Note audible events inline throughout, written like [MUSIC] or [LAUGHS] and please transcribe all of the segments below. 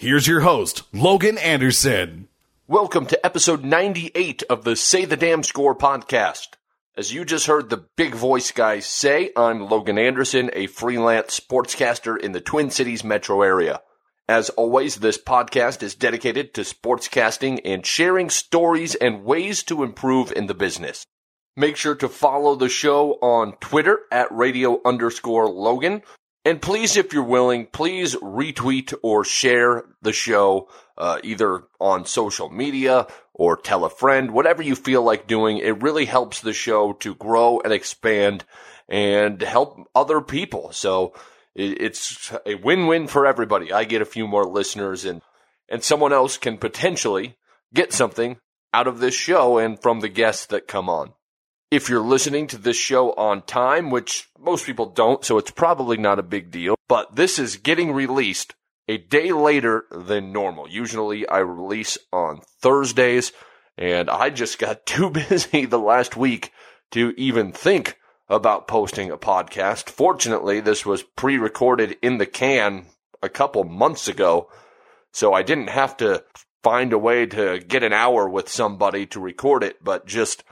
Here's your host, Logan Anderson. Welcome to episode 98 of the Say the Damn Score podcast. As you just heard the big voice guy say, I'm Logan Anderson, a freelance sportscaster in the Twin Cities metro area. As always, this podcast is dedicated to sportscasting and sharing stories and ways to improve in the business. Make sure to follow the show on Twitter at radio underscore Logan. And please, if you're willing, please retweet or share the show uh, either on social media or tell a friend, whatever you feel like doing. It really helps the show to grow and expand and help other people. So it's a win-win for everybody. I get a few more listeners and, and someone else can potentially get something out of this show and from the guests that come on. If you're listening to this show on time, which most people don't, so it's probably not a big deal, but this is getting released a day later than normal. Usually I release on Thursdays, and I just got [LAUGHS] too busy the last week to even think about posting a podcast. Fortunately, this was pre-recorded in the can a couple months ago, so I didn't have to find a way to get an hour with somebody to record it, but just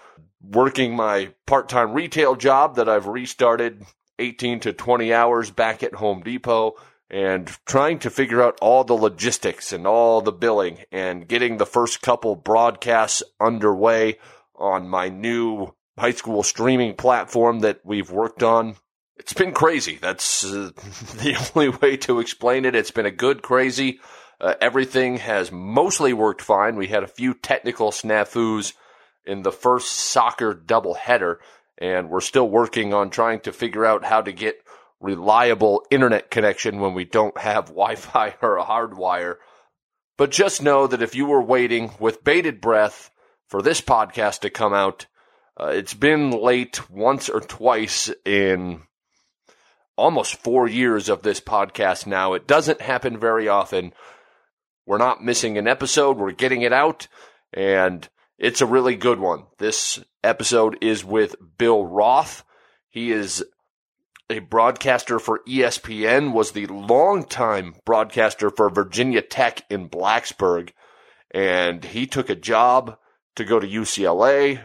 working my part-time retail job that I've restarted 18 to 20 hours back at Home Depot and trying to figure out all the logistics and all the billing and getting the first couple broadcasts underway on my new high school streaming platform that we've worked on. It's been crazy. That's uh, [LAUGHS] the only way to explain it. It's been a good crazy. Uh, everything has mostly worked fine. We had a few technical snafus in the first soccer doubleheader, and we're still working on trying to figure out how to get reliable internet connection when we don't have [LAUGHS] Wi-Fi or a hard wire. But just know that if you were waiting with bated breath for this podcast to come out, uh, it's been late once or twice in almost four years of this podcast now. It doesn't happen very often. We're not missing an episode. We're getting it out and it's a really good one. This episode is with Bill Roth. He is a broadcaster for ESPN, was the longtime broadcaster for Virginia Tech in Blacksburg, and he took a job to go to UCLA.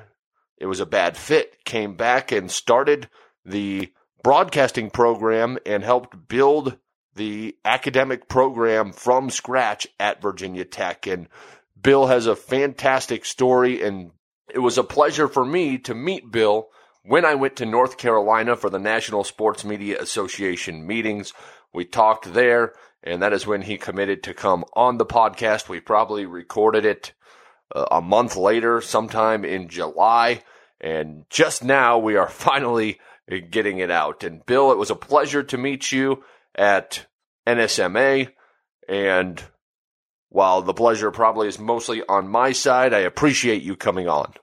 It was a bad fit, came back and started the broadcasting program and helped build the academic program from scratch at Virginia Tech. And Bill has a fantastic story, and it was a pleasure for me to meet Bill when I went to North Carolina for the National Sports Media Association meetings. We talked there, and that is when he committed to come on the podcast. We probably recorded it uh, a month later, sometime in July, and just now we are [LAUGHS] finally getting it out. And Bill, it was a pleasure to meet you at NSMA, and while the pleasure probably is mostly on my side, I appreciate you coming on.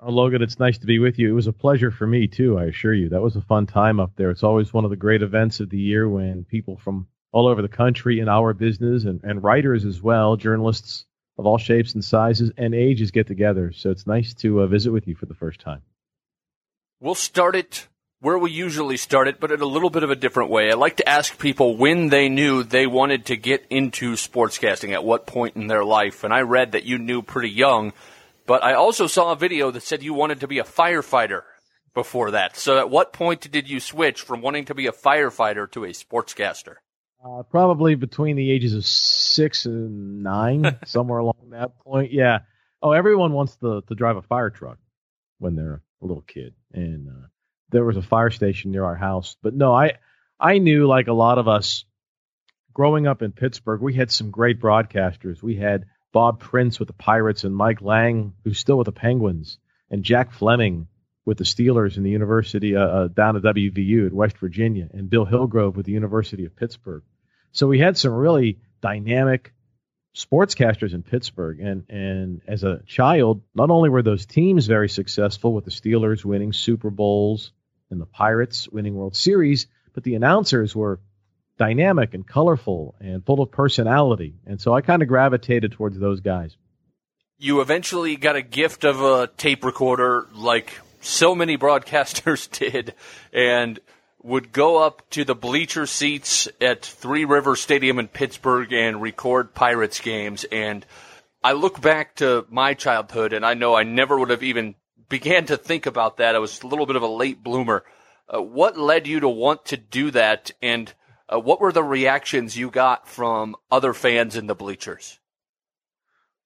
Oh, Logan, it's nice to be with you. It was a pleasure for me too. I assure you, that was a fun time up there. It's always one of the great events of the year when people from all over the country in our business and, and writers as well, journalists of all shapes and sizes and ages get together. So it's nice to uh, visit with you for the first time. We'll start it where we usually start it, but in a little bit of a different way. I like to ask people when they knew they wanted to get into sportscasting, at what point in their life. And I read that you knew pretty young, but I also saw a video that said you wanted to be a firefighter before that. So at what point did you switch from wanting to be a firefighter to a sportscaster? Uh, probably between the ages of six and nine, [LAUGHS] somewhere along that point. Yeah. Oh, everyone wants to to drive a fire truck when they're a little kid, and uh, there was a fire station near our house. But no, I I knew like a lot of us growing up in Pittsburgh, we had some great broadcasters. We had Bob Prince with the Pirates and Mike Lange, who's still with the Penguins, and Jack Fleming with the Steelers and the University uh, uh, down at WVU at West Virginia, and Bill Hillgrove with the University of Pittsburgh. So we had some really dynamic sportscasters in Pittsburgh. And and as a child, not only were those teams very successful with the Steelers winning Super Bowls and the Pirates winning World Series, but the announcers were dynamic and colorful and full of personality. And so I kind of gravitated towards those guys. You eventually got a gift of a tape recorder like so many [LAUGHS] broadcasters did and would go up to the bleacher seats at Three River Stadium in Pittsburgh and record Pirates games. And I look back to my childhood and I know I never would have even began to think about that. I was a little bit of a late bloomer. Uh, what led you to want to do that? And uh, what were the reactions you got from other fans in the bleachers?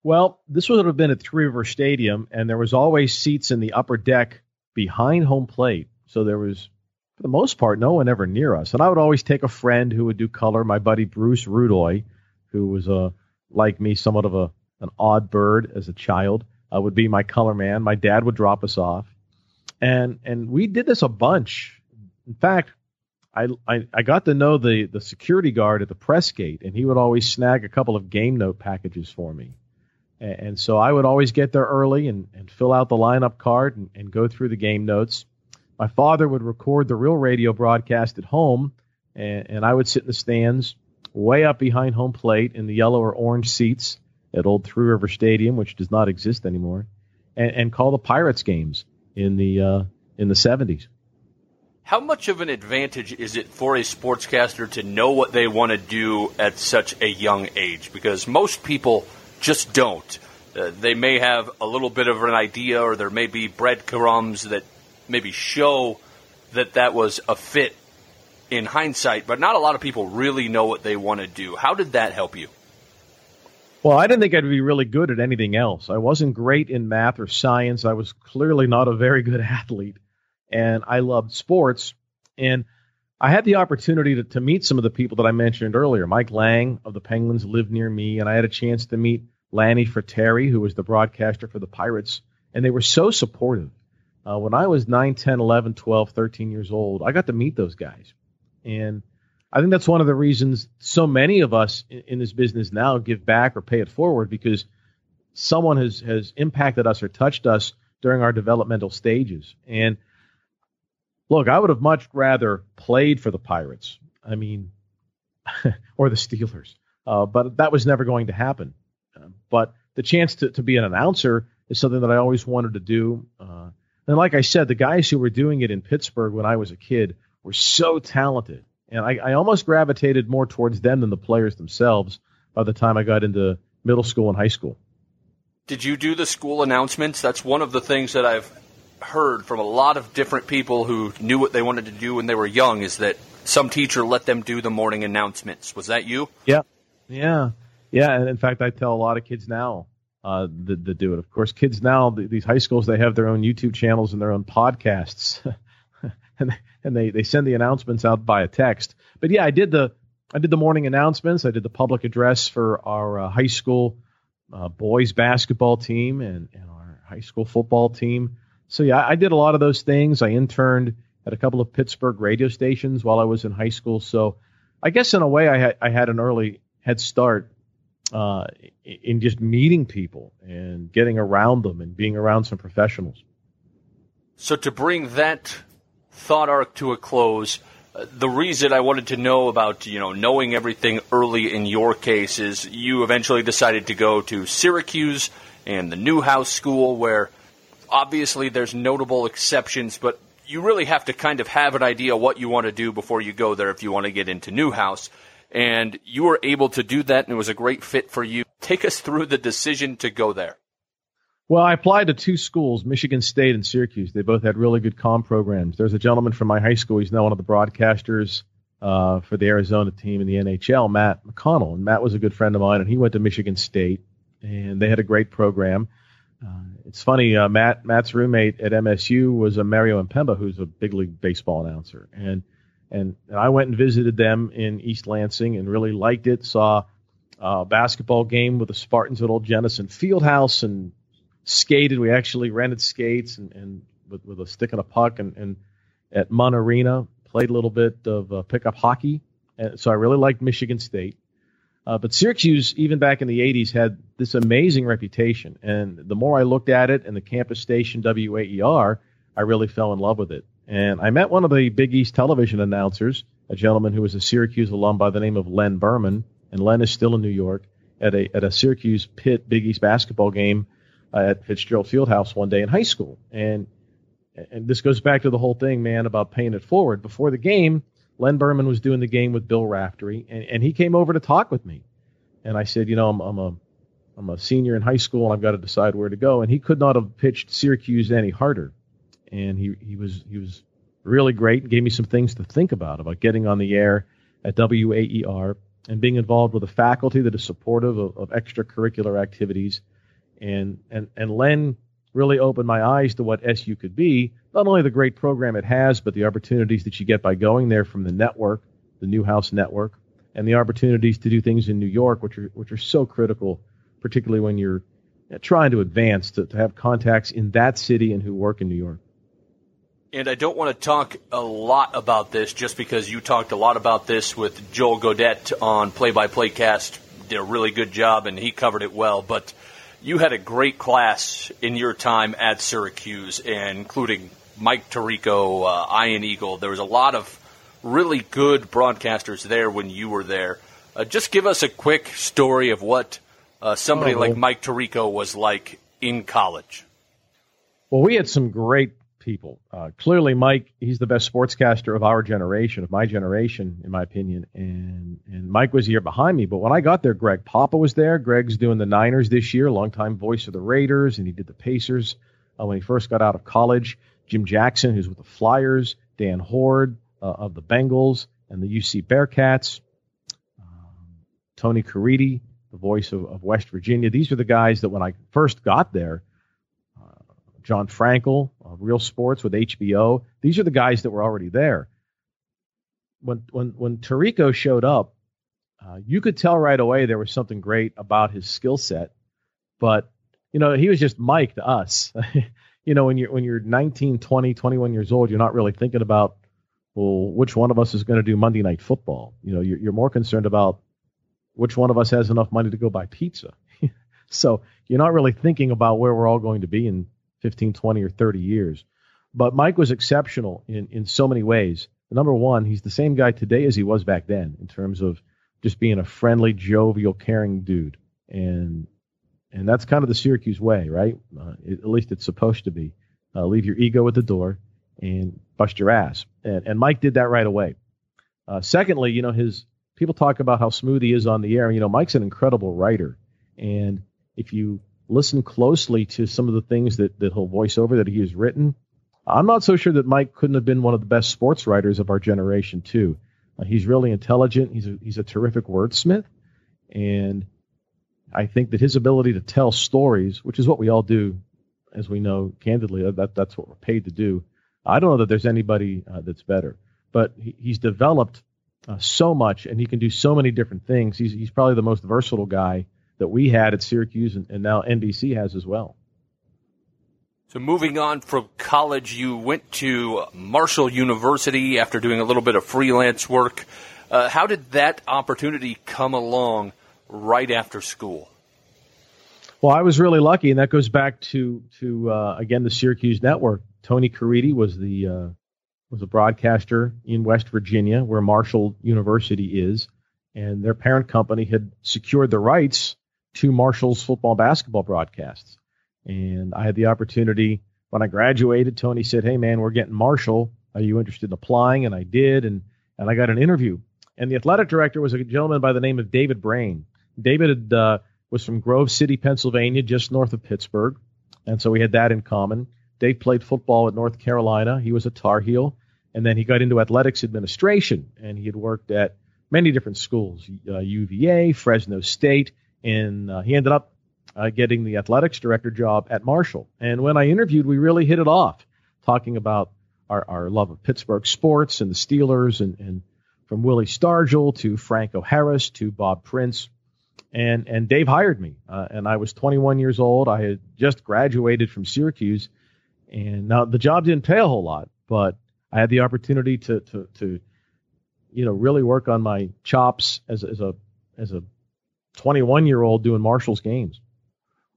Well, this would have been at Three River Stadium, and there was always seats in the upper deck behind home plate. So there was, for the most part, no one ever near us. And I would always take a friend who would do color, my buddy Bruce Rudoy, who was a uh, like me, somewhat of a an odd bird as a child, uh, would be my color man. My dad would drop us off, and and we did this a bunch. In fact, I, I, I got to know the, the security guard at the press gate, and he would always snag a couple of game note packages for me. And, so I would always get there early and, and fill out the lineup card and, and go through the game notes. My father would record the real radio broadcast at home, and, and I would sit in the stands way up behind home plate in the yellow or orange seats at Old Three River Stadium, which does not exist anymore, and, and call the Pirates games in the uh, in the 70s. How much of an advantage is it for a sportscaster to know what they want to do at such a young age? Because most people just don't. Uh, they may have a little bit of an idea, or there may be breadcrumbs that maybe show that that was a fit in hindsight, but not a lot of people really know what they want to do. How did that help you? Well, I didn't think I'd be really good at anything else. I wasn't great in math or science. I was clearly not a very good [LAUGHS] athlete and I loved sports. And I had the opportunity to, to meet some of the people that I mentioned earlier. Mike Lange of the Penguins lived near me, and I had a chance to meet Lanny Frattare, who was the broadcaster for the Pirates, and they were so supportive. Uh, when I was 9, 10, 11, 12, 13 years old, I got to meet those guys. And I think that's one of the reasons so many of us in, in this business now give back or pay it forward because someone has, has impacted us or touched us during our developmental stages. And look, I would have much rather played for the Pirates. I mean, [LAUGHS] or the Steelers. Uh, but that was never going to happen. Uh, but the chance to, to be an announcer is something that I always wanted to do. Uh, and like I said, the guys who were doing it in Pittsburgh when I was a kid were so talented. And I, I almost gravitated more towards them than the players themselves by the time I got into middle school and high school. Did you do the school announcements? That's one of the things that I've heard from a lot of different people who knew what they wanted to do when they were young is that some teacher let them do the morning announcements. Was that you? Yeah, yeah, yeah. And in fact, I tell a lot of kids now uh, that, that do it. Of course, kids now these high schools they have their own YouTube channels and their own podcasts, [LAUGHS] and and they they send the announcements out by a text. But yeah, I did the I did the morning announcements. I did the public address for our uh, high school uh, boys basketball team and, and our high school football team so yeah, I did a lot of those things. I interned at a couple of Pittsburgh radio stations while I was in high school. So I guess in a way I had I had an early head start uh, in just meeting people and getting around them and being around some professionals. So to bring that thought arc to a close, uh, the reason I wanted to know about you know knowing everything early in your case is you eventually decided to go to Syracuse and the Newhouse School where obviously there's notable exceptions, but you really have to kind of have an idea what you want to do before you go there if you want to get into Newhouse. And you were able to do that, and it was a great fit for you. Take us through the decision to go there. Well, I applied to two schools, Michigan State and Syracuse. They both had really good com programs. There's a gentleman from my high school. He's now one of the broadcasters uh, for the Arizona team in the NHL, Matt McConnell. And Matt was a good friend of mine, and he went to Michigan State, and they had a great program. Uh, it's funny. Uh, Matt Matt's roommate at MSU was a Mario Impemba, who's a big league baseball announcer, and and, and I went and visited them in East Lansing and really liked it. Saw a basketball game with the Spartans at Old Jenison Fieldhouse and skated. We actually rented skates and, and with, with a stick and a puck and, and at Munn Arena played a little bit of uh, pickup hockey. And so I really liked Michigan State. Uh, but Syracuse, even back in the 80s, had this amazing reputation. And the more I looked at it and the campus station WAER, I really fell in love with it. And I met one of the Big East television announcers, a gentleman who was a Syracuse alum by the name of Len Berman. And Len is still in New York at a, at a Syracuse Pitt Big East basketball game uh, at Fitzgerald Fieldhouse one day in high school. And and this goes back to the whole thing, man, about paying it forward. Before the game, Len Berman was doing the game with Bill Raftery, and, and he came over to talk with me. And I said, you know, I'm, I'm a I'm a senior in high school, and I've got to decide where to go. And he could not have pitched Syracuse any harder. And he he was he was really great and gave me some things to think about about getting on the air at WAER and being involved with a faculty that is supportive of, of extracurricular activities. And and and Len really opened my eyes to what SU could be. Not only the great program it has, but the opportunities that you get by going there from the network, the Newhouse Network, and the opportunities to do things in New York, which are which are so critical, particularly when you're trying to advance to, to have contacts in that city and who work in New York. And I don't want to talk a lot about this just because you talked a lot about this with Joel Godet on Play by Play Cast. Did a really good job and he covered it well. But you had a great class in your time at Syracuse, including Mike Tirico, uh, Ian Eagle. There was a lot of really good broadcasters there when you were there. Uh, just give us a quick story of what uh, somebody oh, like Mike Tirico was like in college. Well, we had some great people. Uh, clearly, Mike, he's the best sportscaster of our generation, of my generation, in my opinion. And and Mike was a year behind me. But when I got there, Greg Papa was there. Greg's doing the Niners this year, longtime voice of the Raiders, and he did the Pacers uh, when he first got out of college. Jim Jackson, who's with the Flyers, Dan Hoard uh, of the Bengals and the UC Bearcats, um, Tony Caridi, the voice of, of West Virginia. These are the guys that when I first got there Jon Frankel, uh, Real Sports with HBO. These are the guys that were already there. When when when Tirico showed up, uh, you could tell right away there was something great about his skill set, but you know he was just Mike to us. [LAUGHS] you know when you're when you're 19, 20, 21 years old, you're not really thinking about well which one of us is going to do Monday Night Football. You know you're, you're more concerned about which one of us has enough money to go buy pizza. [LAUGHS] so you're not really thinking about where we're all going to be in 15, 20, or 30 years. But Mike was exceptional in, in so many ways. Number one, he's the same guy today as he was back then in terms of just being a friendly, jovial, caring dude. And and that's kind of the Syracuse way, right? Uh, it, at least it's supposed to be. Uh, leave your ego at the door and bust your ass. And, and Mike did that right away. Uh, secondly, you know, his people talk about how smooth he is on the air. You know, Mike's an incredible writer. And if you listen closely to some of the things that, that he'll voice over that he has written, I'm not so sure that Mike couldn't have been one of the best sports writers of our generation, too. Uh, he's really intelligent. He's a, he's a terrific wordsmith. And I think that his ability to tell stories, which is what we all do, as we know candidly, that, that's what we're paid to do. I don't know that there's anybody uh, that's better, but he, he's developed uh, so much and he can do so many different things. He's, he's probably the most versatile guy that we had at Syracuse and, and now NBC has as well. So moving on from college, you went to Marshall University after doing a little bit of freelance work. Uh, how did that opportunity come along right after school? Well, I was really lucky, and that goes back to to uh, again the Syracuse network. Tony Caridi was the uh, was a broadcaster in West Virginia, where Marshall University is, and their parent company had secured the rights to Marshall's football basketball broadcasts. And I had the opportunity when I graduated. Tony said, "Hey man, we're getting Marshall. Are you interested in applying?" And I did, and and I got an interview. And the athletic director was a gentleman by the name of David Braine. David uh, was from Grove City, Pennsylvania, just north of Pittsburgh, and so we had that in common. Dave played football at North Carolina. He was a Tar Heel, and then he got into athletics administration, and he had worked at many different schools, uh, UVA, Fresno State, and uh, he ended up uh, getting the athletics director job at Marshall. And when I interviewed, we really hit it off, talking about our, our love of Pittsburgh sports and the Steelers, and, and from Willie Stargell to Franco Harris to Bob Prince. And, and Dave hired me, uh, and I was 21 years old. I had just graduated from Syracuse, and now the job didn't pay a whole lot, but I had the opportunity to, to, to you know, really work on my chops as, as a as a 21 year old doing Marshall's games.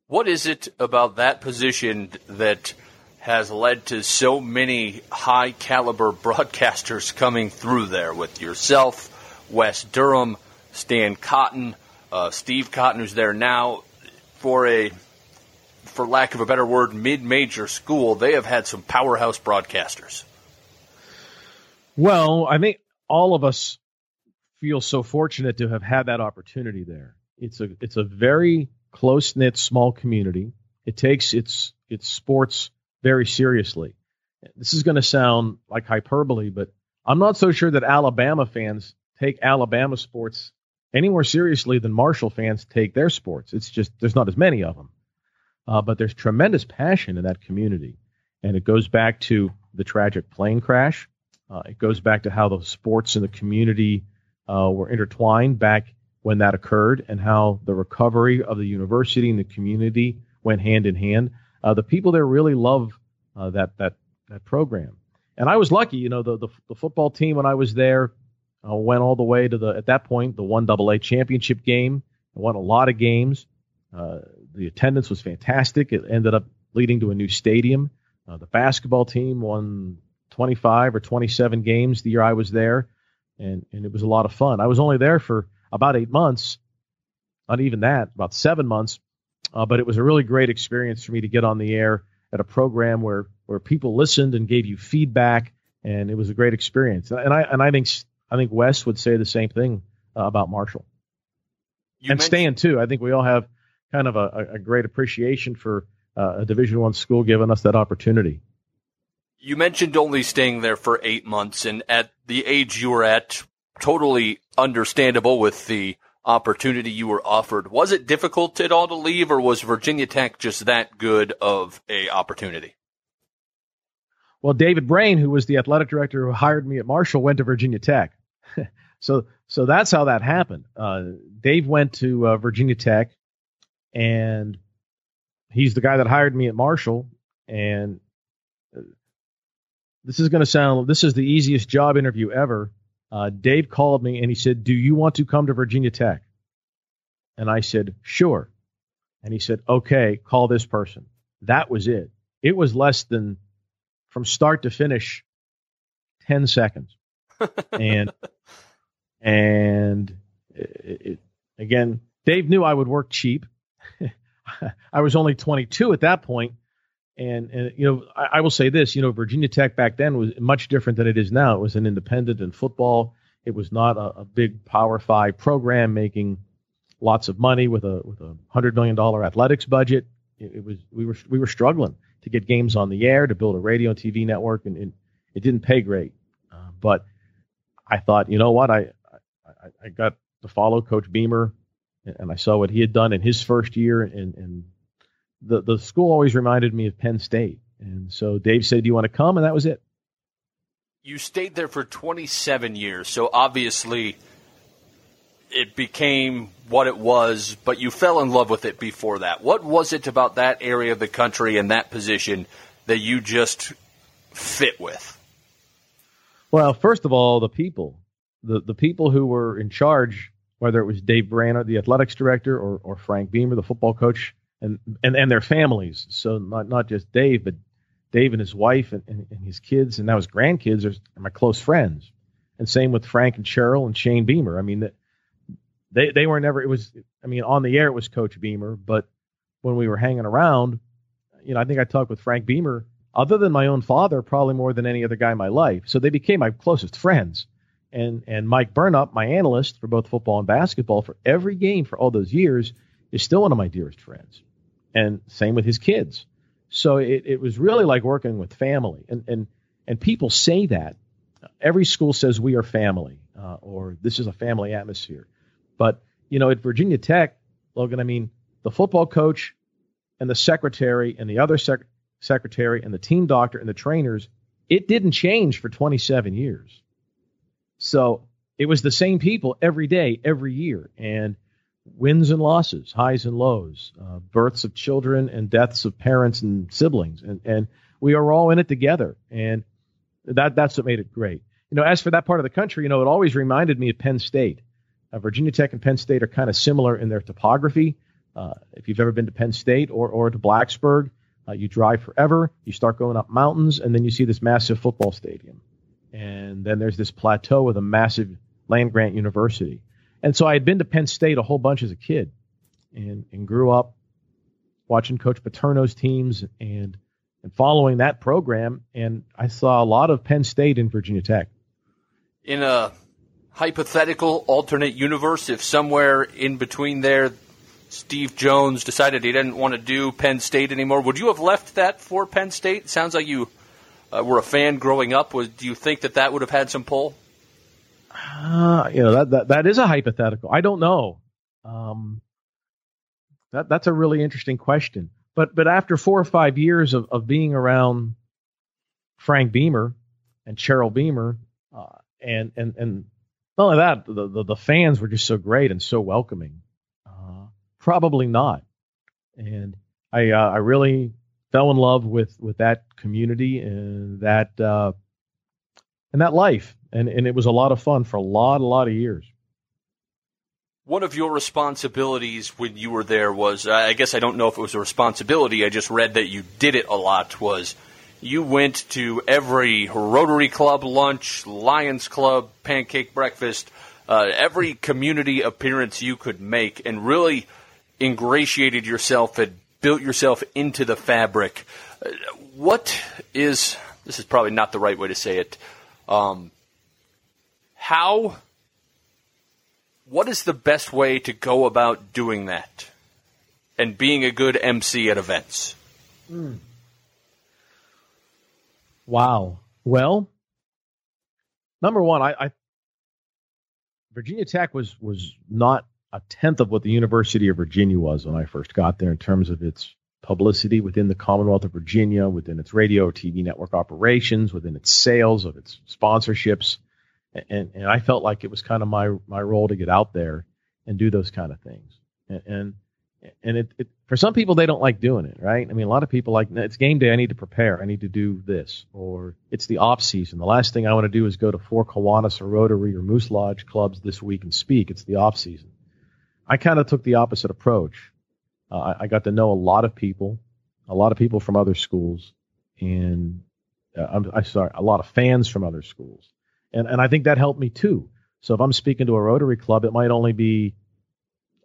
What is it about that position that has led to so many high caliber [LAUGHS] broadcasters coming through there with yourself, Wes Durham, Stan Cotton, uh, Steve Cotton, who's there now for a, for lack of a better word, mid-major school. They have had some powerhouse broadcasters. Well, I think all of us feel so fortunate to have had that opportunity there. It's a it's a very close knit small community. It takes its its sports very seriously. This is going to sound like hyperbole, but I'm not so sure that Alabama fans take Alabama sports any more seriously than Marshall fans take their sports. It's just there's not as many of them, uh, but there's tremendous passion in that community, and it goes back to the tragic plane crash. Uh, it goes back to how the sports in the community uh, were intertwined back when that occurred and how the recovery of the university and the community went hand in hand. Uh, the people there really love uh, that that that program, and I was lucky. You know, the the, the football team when I was there uh, went all the way to the at that point the one double A championship game. I won a lot of games. Uh, the attendance was fantastic. It ended up leading to a new stadium. Uh, the basketball team won 25 or 27 games the year I was there, and and it was a lot of fun. I was only there for about eight months, not even that, about seven months. Uh, but it was a really great experience for me to get on the air at a program where where people listened and gave you feedback, and it was a great experience. And I and I think I think Wes would say the same thing uh, about Marshall You and mentioned- Stan too. I think we all have kind of a, a great appreciation for uh, a Division One school giving us that opportunity. You mentioned only staying there for eight months, and at the age you were at, totally understandable with the opportunity you were offered. Was it difficult at all to leave, or was Virginia Tech just that good of a opportunity? Well, David Braine, who was the athletic director who hired me at Marshall, went to Virginia Tech. [LAUGHS] so so that's how that happened. Uh, Dave went to uh, Virginia Tech, and he's the guy that hired me at Marshall. And uh, this is going to sound this is the easiest job interview ever. Uh, Dave called me and he said, "Do you want to come to Virginia Tech?" And I said, "Sure." And he said, "Okay, call this person." That was it. It was less than from start to finish 10 seconds and [LAUGHS] and it, it, again dave knew i would work cheap [LAUGHS] i was only 22 at that point and and you know I, I will say this you know virginia tech back then was much different than it is now. It was an independent in football. It was not a, a big power five program making lots of money with a with a hundred million dollar athletics budget. It, it was we were we were struggling to get games on the air, to build a radio and TV network, and, and it didn't pay great. Uh, but I thought, you know what, I, I I got to follow Coach Beamer, and I saw what he had done in his first year, and and the the school always reminded me of Penn State, and so Dave said, "Do you want to come?" And that was it. You stayed there for 27 years, so obviously it became what it was, but you fell in love with it before that. What was it about that area of the country and that position that you just fit with? Well, first of all, the people, the the people who were in charge, whether it was Dave Branner, the athletics director, or or Frank Beamer, the football coach, and and, and their families. So not not just Dave, but Dave and his wife and, and, and his kids, and now his grandkids are my close friends. And same with Frank and Cheryl and Shane Beamer. I mean, they they were never. It was. I mean, on the air it was Coach Beamer, but when we were hanging around, you know, I think I talked with Frank Beamer other than my own father, probably more than any other guy in my life. So they became my closest friends. And and Mike Burnop, my analyst for both football and basketball for every game for all those years, is still one of my dearest friends. And same with his kids. So it, it was really like working with family. And and and people say that. Every school says we are family, uh, or this is a family atmosphere. But you know, at Virginia Tech, Logan, I mean, the football coach and the secretary and the other sec- secretary and the team doctor and the trainers, it didn't change for 27 years. So it was the same people every day, every year, and wins and losses, highs and lows, uh, births of children and deaths of parents and siblings, and and we are all in it together, and that that's what made it great. You know, as for that part of the country, you know, it always reminded me of Penn State. Uh, Virginia Tech and Penn State are kind of similar in their topography. Uh, if you've ever been to Penn State or, or to Blacksburg, uh, you drive forever, you start going up mountains, and then you see this massive football stadium. And then there's this plateau with a massive land grant university. And so I had been to Penn State a whole bunch as a kid and, and grew up watching Coach Paterno's teams and, and following that program. And I saw a lot of Penn State in Virginia Tech. In a hypothetical alternate universe, if somewhere in between there, Steve Jones decided he didn't want to do Penn State anymore, would you have left that for Penn State? It sounds like you uh, were a fan growing up. Was, do you think that that would have had some pull? Uh, you know that, that that is a hypothetical. I don't know. Um, that that's a really interesting question. But but after four or five years of, of being around Frank Beamer and Cheryl Beamer, uh, and and and not only that, the, the, the fans were just so great and so welcoming. Uh, probably not. And I uh, I really fell in love with with that community and that uh, and that life, and and it was a lot of fun for a lot a lot of years. One of your responsibilities when you were there was, I guess I don't know if it was a responsibility. I just read that you did it a lot. Was you went to every Rotary Club lunch, Lions Club pancake breakfast, uh, every community appearance you could make, and really ingratiated yourself and built yourself into the fabric. Uh, what is this is probably not the right way to say it. Um, how? What is the best way to go about doing that and being a good MC at events? Mm. Wow. Well, number one, I, I Virginia Tech was was not a tenth of what the University of Virginia was when I first got there in terms of its publicity within the Commonwealth of Virginia, within its radio TV network operations, within its sales of its sponsorships. And, and I felt like it was kind of my, my role to get out there and do those kind of things. And, and and it, it, for some people they don't like doing it right? I mean a lot of people like it's game day i need to prepare i need to do this or it's the off season the last thing i want to do is go to four kiwanis or rotary or moose lodge clubs this week and speak it's the off season. I kind of took the opposite approach. Uh, I, I, got to know a lot of people a lot of people from other schools and uh, I'm, I sorry a lot of fans from other schools and and i think that helped me too so if i'm speaking to a rotary club it might only be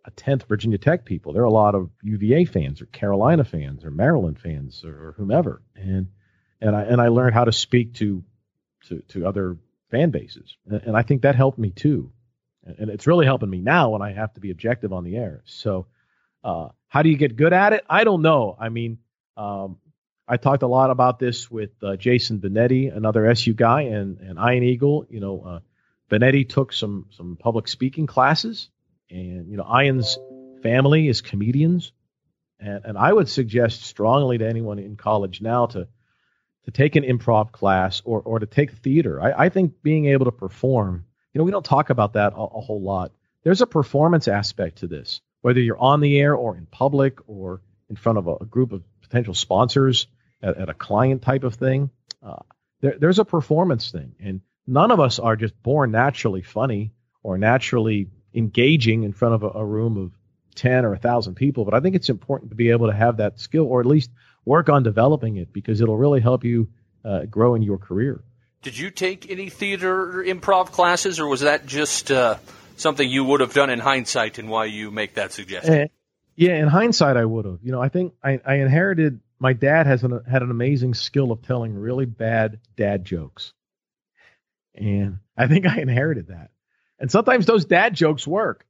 a tenth Virginia Tech people. There are a lot of UVA fans or Carolina fans or Maryland fans or whomever, and and I and I learned how to speak to to to other fan bases, and, and I think that helped me too, and it's really helping me now when I have to be objective on the air. So, uh, how do you get good at it? I don't know. I mean, um, I talked a lot about this with uh, Jason Benetti, another SU guy, and and Ian Eagle. You know, uh, Benetti took some some public speaking classes and, you know, Ian's family is comedians. And, and I would suggest strongly to anyone in college now to, to take an improv class or, or to take theater. I, I think being able to perform, you know, we don't talk about that a, a whole lot. There's a performance aspect to this, whether you're on the air or in public or in front of a, a group of potential sponsors at, at, a client type of thing. Uh, there, there's a performance thing, and none of us are just born naturally funny or naturally engaging in front of a, a room of 10 or 1,000 people. But I think it's important to be able to have that skill or at least work on developing it because it'll really help you uh, grow in your career. Did you take any theater improv classes, or was that just uh, something you would have done in hindsight and why you make that suggestion? Uh, yeah, in hindsight, I would have. You know, I think I, I inherited my dad has an, had an amazing skill of telling really bad dad jokes. And I think I inherited that and sometimes those dad jokes work.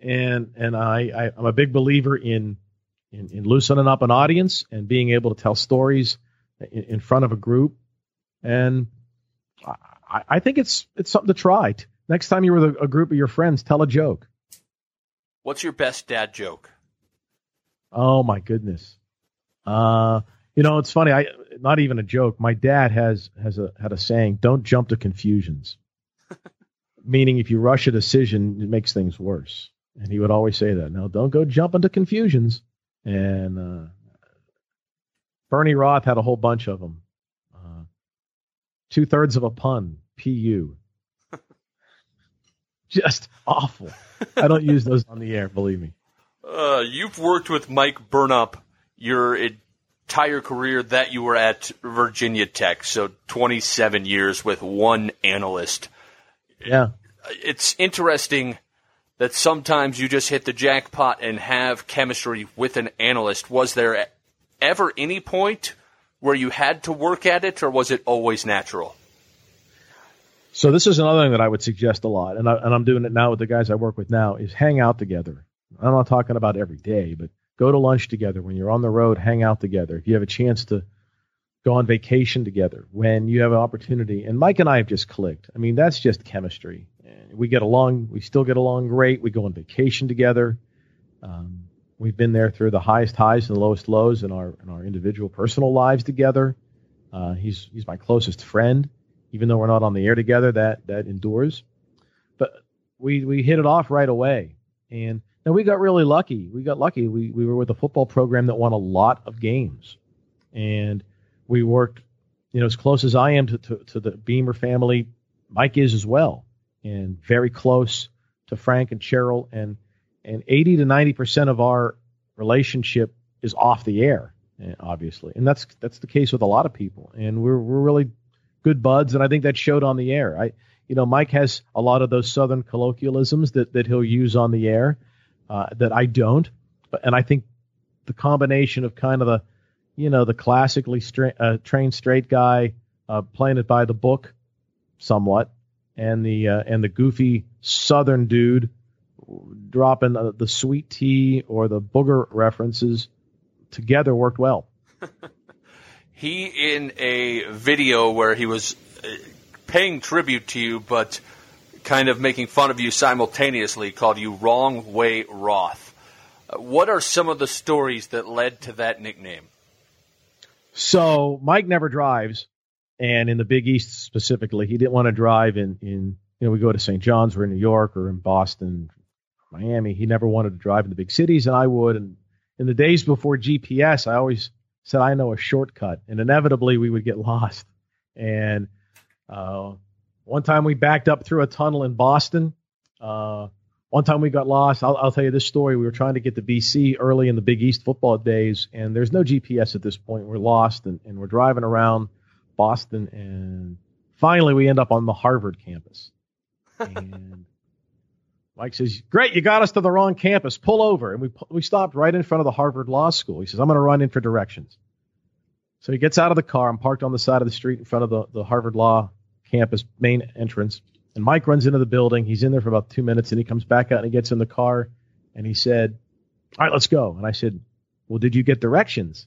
And and I, I am a big believer in, in, in loosening up an audience and being able to tell stories in, in front of a group. And I, I, think it's it's something to try. Next time you're with a, a group of your friends, tell a joke. What's your best dad joke? Oh my goodness. Uh, you know, it's funny. I not even a joke. My dad has has a had a saying: "Don't jump to confusions." [LAUGHS] meaning if you rush a decision, it makes things worse. And he would always say that. Now, don't go jump into confusions. And uh, Bernie Roth had a whole bunch of them. Uh, Two thirds of a pun, PU. [LAUGHS] just awful. I don't use those on the air, believe me. Uh, you've worked with Mike Burnop your entire career that you were at Virginia Tech, so 27 years with one analyst. Yeah. It's interesting that sometimes you just hit the jackpot and have chemistry with an analyst. Was there ever any point where you had to work at it, or was it always natural? So this is another thing that I would suggest a lot, and, I, and I'm doing it now with the guys I work with now, is hang out together. I'm not talking about every day, but go to lunch together. When you're on the road, hang out together. If you have a chance to go on vacation together, when you have an opportunity, and Mike and I have just clicked. I mean, that's just chemistry. We get along. We still get along great. We go on vacation together. Um, we've been there through the highest highs and the lowest lows in our in our individual personal lives together. Uh, he's he's my closest friend even though we're not on the air together, that that endures. But we we hit it off right away, and now we got really lucky. We got lucky. We we were with a football program that won a lot of games, and we worked, you know, as close as I am to to, to the Beamer family. Mike is as well, and very close to Frank and Cheryl, and and 80 to 90 percent of our relationship is off the air, eh, obviously, and that's that's the case with a lot of people, and we're we're really good buds, and I think that showed on the air. I, you know, Mike has a lot of those Southern colloquialisms that that he'll use on the air uh, that I don't, but and I think the combination of kind of the, you know, the classically stra- uh, trained straight guy uh, playing it by the book, somewhat, and the uh, and the goofy Southern dude dropping the, the sweet tea or the booger references together worked well. [LAUGHS] he in a video where he was uh, paying tribute to you, but kind of making fun of you simultaneously, called you Wrong Way Roth. Uh, what are some of the stories that led to that nickname? So Mike never drives, and in the Big East specifically, he didn't want to drive in in you know we go to St. John's or in New York or in Boston, Miami. He never wanted to drive in the big cities, and I would. And in the days before GPS, I always said, I know a shortcut. And inevitably we would get [LAUGHS] lost. And uh, one time we backed up through a tunnel in Boston. Uh, one time we got lost. I'll, I'll, tell you this story. We were trying to get to BC early in the Big East football days, and there's no GPS at this point. We're lost, and, and we're driving around Boston, and finally we end up on the Harvard campus. [LAUGHS] And Mike says, "Great, you got us to the wrong campus. Pull over." And we we stopped right in front of the Harvard Law School. He says, "I'm going to run in for directions." So he gets out of the car. I'm parked on the side of the street in front of the, the Harvard Law campus main entrance. And Mike runs into the building. He's in there for about two minutes, and he comes back out and he gets in the car. And he said, "All right, let's go." And I said, "Well, did you get directions?"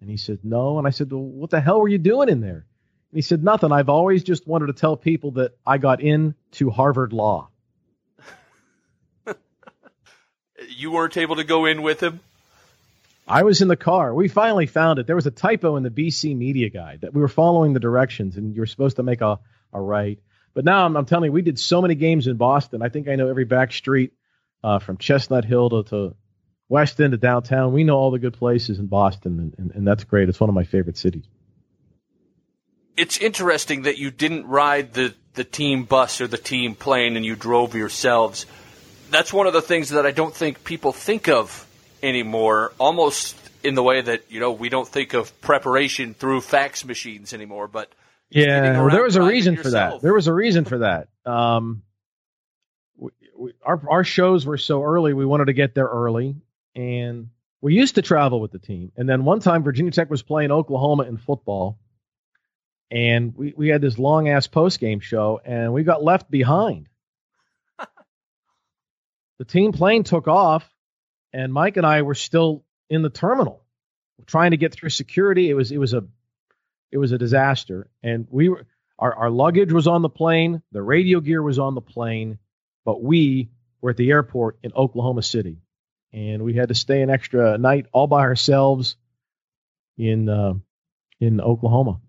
And he said, "No." And I said, "Well, what the hell were you doing in there?" And he said, "Nothing. I've always just wanted to tell people that I got into Harvard Law." [LAUGHS] you weren't able to go in with him? I was in the car. We finally found it. There was a typo in the BC media guide that we were following the directions and you were supposed to make a, a right. But now I'm, I'm telling you, we did so many games in Boston. I think I know every back street uh, from Chestnut Hill to, to West End to downtown. We know all the good places in Boston, and, and, and that's great. It's one of my favorite cities. It's interesting that you didn't ride the, the team bus or the team plane and you drove yourselves that's one of the things that I don't think people think of anymore, almost in the way that, you know, we don't think of preparation through fax machines anymore, but yeah, there was a reason for that. There was a reason for that. Um, we, we, our our shows were so early, we wanted to get there early, and we used to travel with the team. And then one time, Virginia Tech was playing Oklahoma in football, and we we had this long ass post game show, and we got left behind [LAUGHS] the team plane took off, and Mike and I were still in the terminal trying to get through security. It was it was a it was a disaster, and we were our our luggage was on the plane, the radio gear was on the plane, but we were at the airport in Oklahoma City, and we had to stay an extra night all by ourselves in uh, in Oklahoma.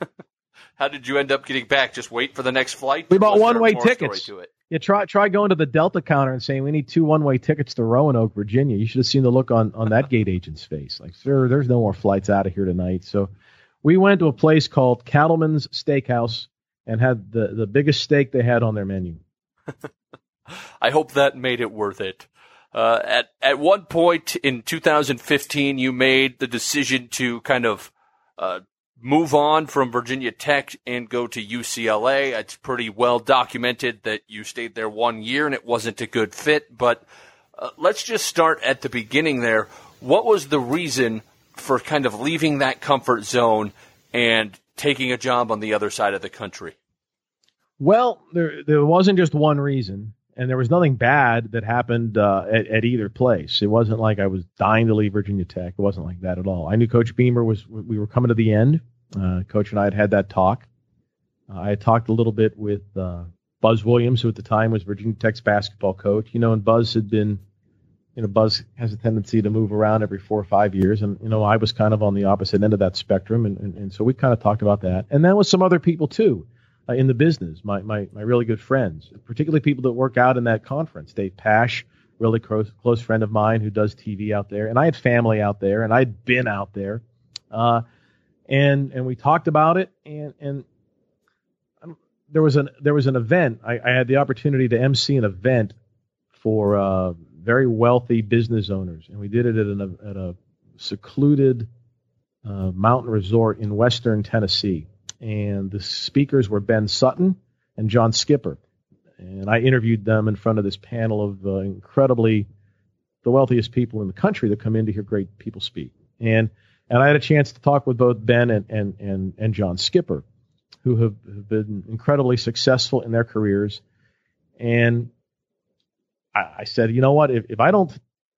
[LAUGHS] How did you end up getting back? Just wait for the next flight. We bought one way tickets. Yeah, try try going to the Delta counter and saying we need two one way tickets to Roanoke, Virginia. You should have seen the look on on that gate agent's face. Like, sir, there's no more flights out of here tonight. So we went to a place called Cattleman's Steakhouse and had the the biggest steak they had on their menu. [LAUGHS] I hope that made it worth it. Uh, at at one point in 2015, you made the decision to kind of uh, move on from Virginia Tech and go to UCLA. It's pretty well documented that you stayed there one year and it wasn't a good fit. But uh, let's just start at the beginning there. What was the reason for kind of leaving that comfort zone and taking a job on the other side of the country? Well, there there wasn't just one reason, and there was nothing bad that happened uh, at, at either place. It wasn't like I was dying to leave Virginia Tech. It wasn't like that at all. I knew Coach Beamer was. We were coming to the end. Uh, Coach and I had had that talk. Uh, I had talked a little bit with uh, Buzz Williams, who at the time was Virginia Tech's basketball coach. You know, and Buzz had been, you know, Buzz has a tendency to move around every four or five years, and you know, I was kind of on the opposite end of that spectrum, and, and, and so we kind of talked about that, and then with some other people too uh, in the business, my, my, my really good friends, particularly people that work out in that conference. Dave Pasch, really close, close friend of mine who does TV out there. And I had family out there and I'd been out there. Uh, and, and we talked about it and, and there was an, there was an event. I, I had the opportunity to MC an event for, uh, very wealthy business owners. And we did it at, an, at a secluded, uh, mountain resort in Western Tennessee and the speakers were Ben Sutton and John Skipper. And I interviewed them in front of this panel of uh, incredibly the wealthiest people in the country that come in to hear great people speak. And and I had a chance to talk with both Ben and and and, and John Skipper, who have, have been incredibly successful in their careers. And I, I said, you know what? If, if I don't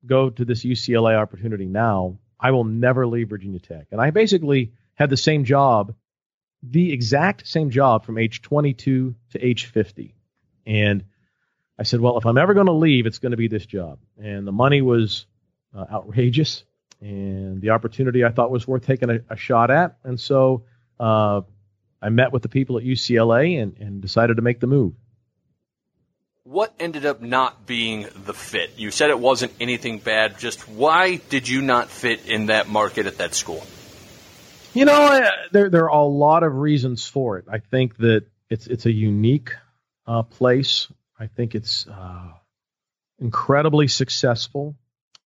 go to this UCLA opportunity now, I will never leave Virginia Tech. And I basically had the same job the exact same job from age 22 to age 50. And I said, well, if I'm ever going to leave, it's going to be this job. And the money was uh, outrageous, and the opportunity I thought was worth taking a, a shot at. And so uh, I met with the people at UCLA and, and decided to make the move. What ended up not being the fit? You said it wasn't anything bad. Just why did you not fit in that market at that school? You know, there there are a lot of reasons for it. I think that it's it's a unique uh, place. I think it's uh, incredibly successful,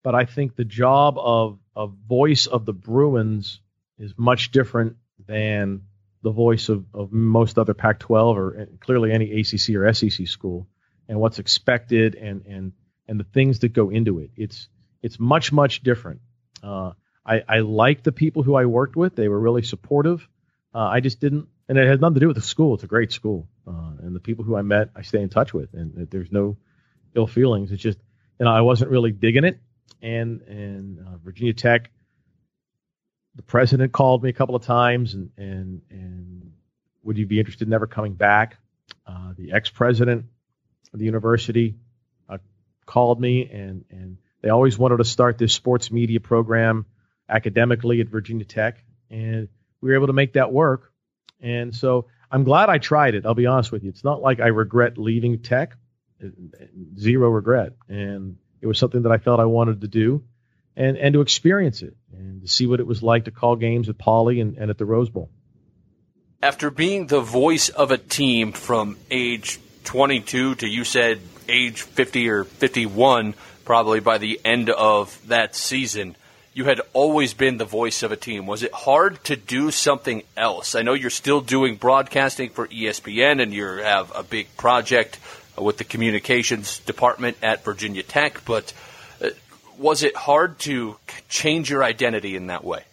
but I think the job of of voice of the Bruins is much different than the voice of, of most other Pac-12 or clearly any ACC or SEC school, and what's expected and and and the things that go into it. It's it's much much different. Uh, I, I like the people who I worked with. They were really supportive. Uh, I just didn't, and it has nothing to do with the school. It's a great school. Uh, and the people who I met, I stay in touch with, and there's no ill feelings. It's just, you know, I wasn't really digging it. And, and uh, Virginia Tech, the president called me a couple of times and, and, and would you be interested in ever coming back? Uh, the ex-president of the university uh, called me and, and they always wanted to start this sports media program academically at Virginia Tech, and we were able to make that work. And so I'm glad I tried it. I'll be honest with you. It's not like I regret leaving Tech, zero regret. And it was something that I felt I wanted to do and, and to experience it and to see what it was like to call games at Pauley and, and at the Rose Bowl. After being the voice of a team from age 22 to you said age 50 or 51, probably by the end of that season, you had always been the voice of a team. Was it hard to do something else? I know you're still doing broadcasting for ESPN and you have a big project with the communications department at Virginia Tech, but uh, was it hard to change your identity in that way?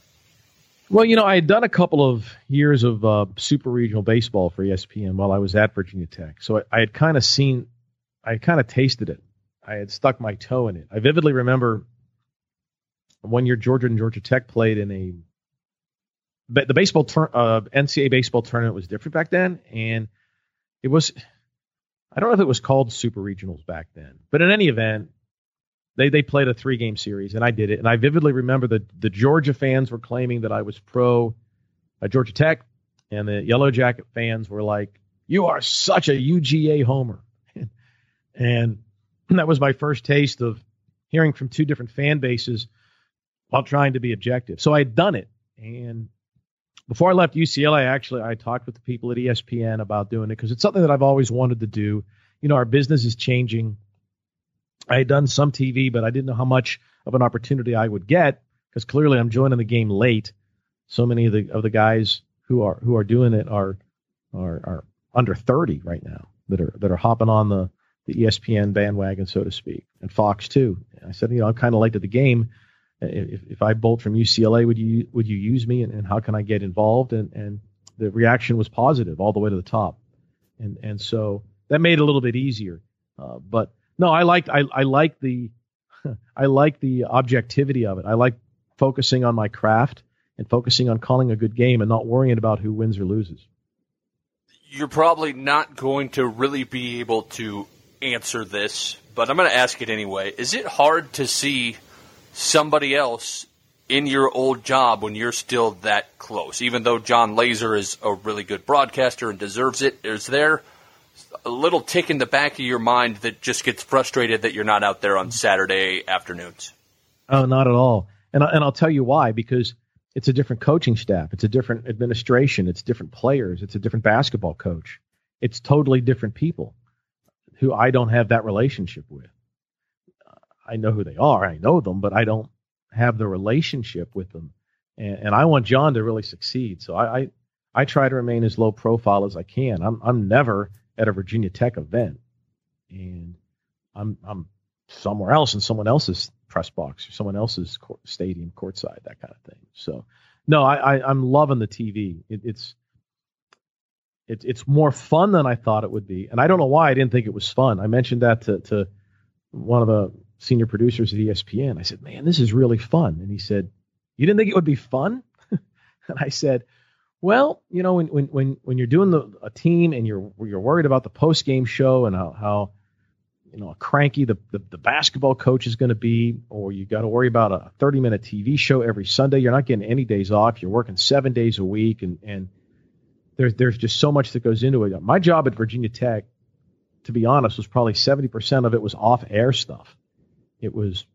Well, you know, I had done a couple of years of uh, super regional baseball for ESPN while I was at Virginia Tech. So I, I had kind of seen, I kind of tasted it. I had stuck my toe in it. I vividly remember one year Georgia and Georgia Tech played in a but the baseball tur- uh, NCAA baseball tournament was different back then, and it was I don't know if it was called Super Regionals back then, but in any event, they they played a three game series, and I did it, and I vividly remember that the Georgia fans were claiming that I was pro uh, Georgia Tech, and the Yellow Jacket fans were like, "You are such a UGA homer," [LAUGHS] and that was my first taste of hearing from two different fan bases while trying to be objective. So I had done it. And before I left UCLA, actually, I talked with the people at ESPN about doing it because it's something that I've always wanted to do. you know, our business is changing. I had done some TV, but I didn't know how much of an opportunity I would get because clearly I'm joining the game late. So many of the of the guys who are who are doing it are are, are under 30 right now that are that are hopping on the the ESPN bandwagon, so to speak, and Fox too. I said, you know, I'm kind of late to the game. If, if I bolt from UCLA, would you would you use me, and, and how can I get involved? And and the reaction was positive all the way to the top, and and so that made it a little bit easier. Uh, but no, I liked I I like the [LAUGHS] I like the objectivity of it. I like focusing on my craft and focusing on calling a good game and not worrying about who wins or loses. You're probably not going to really be able to answer this, but I'm going to ask it anyway. Is it hard to see somebody else in your old job when you're still that close? Even though Jon Laaser is a really good broadcaster and deserves it, is there a little tick in the back of your mind that just gets frustrated that you're not out there on Saturday afternoons? Oh, not at all. And, and I'll tell you why because it's a different coaching staff, it's a different administration, it's different players, it's a different basketball coach. It's totally different people who I don't have that relationship with. I know who they are, I know them, but I don't have the relationship with them. And, and I want John to really succeed. So I, I, I try to remain as low profile as I can. I'm I'm never at a Virginia Tech event, and I'm I'm somewhere else in someone else's press box or someone else's court, stadium courtside, that kind of thing. So no, I, I am loving the TV. It, it's it, it's more fun than I thought it would be, and I don't know why I didn't think it was fun. I mentioned that to to one of the senior producers at ESPN. I said, "Man, this is really fun," and he said, "You didn't think it would be fun?" [LAUGHS] and I said, "Well, you know, when when when when you're doing the, a team and you're you're worried about the post game show and how how you know cranky the, the, the basketball coach is going to be, or you got to worry about a 30 minute TV show every Sunday. You're not getting any days off. You're working seven days a week, and and there's there's just so much that goes into it. My job at Virginia Tech, to be honest, was probably 70% of it was off air stuff. It was,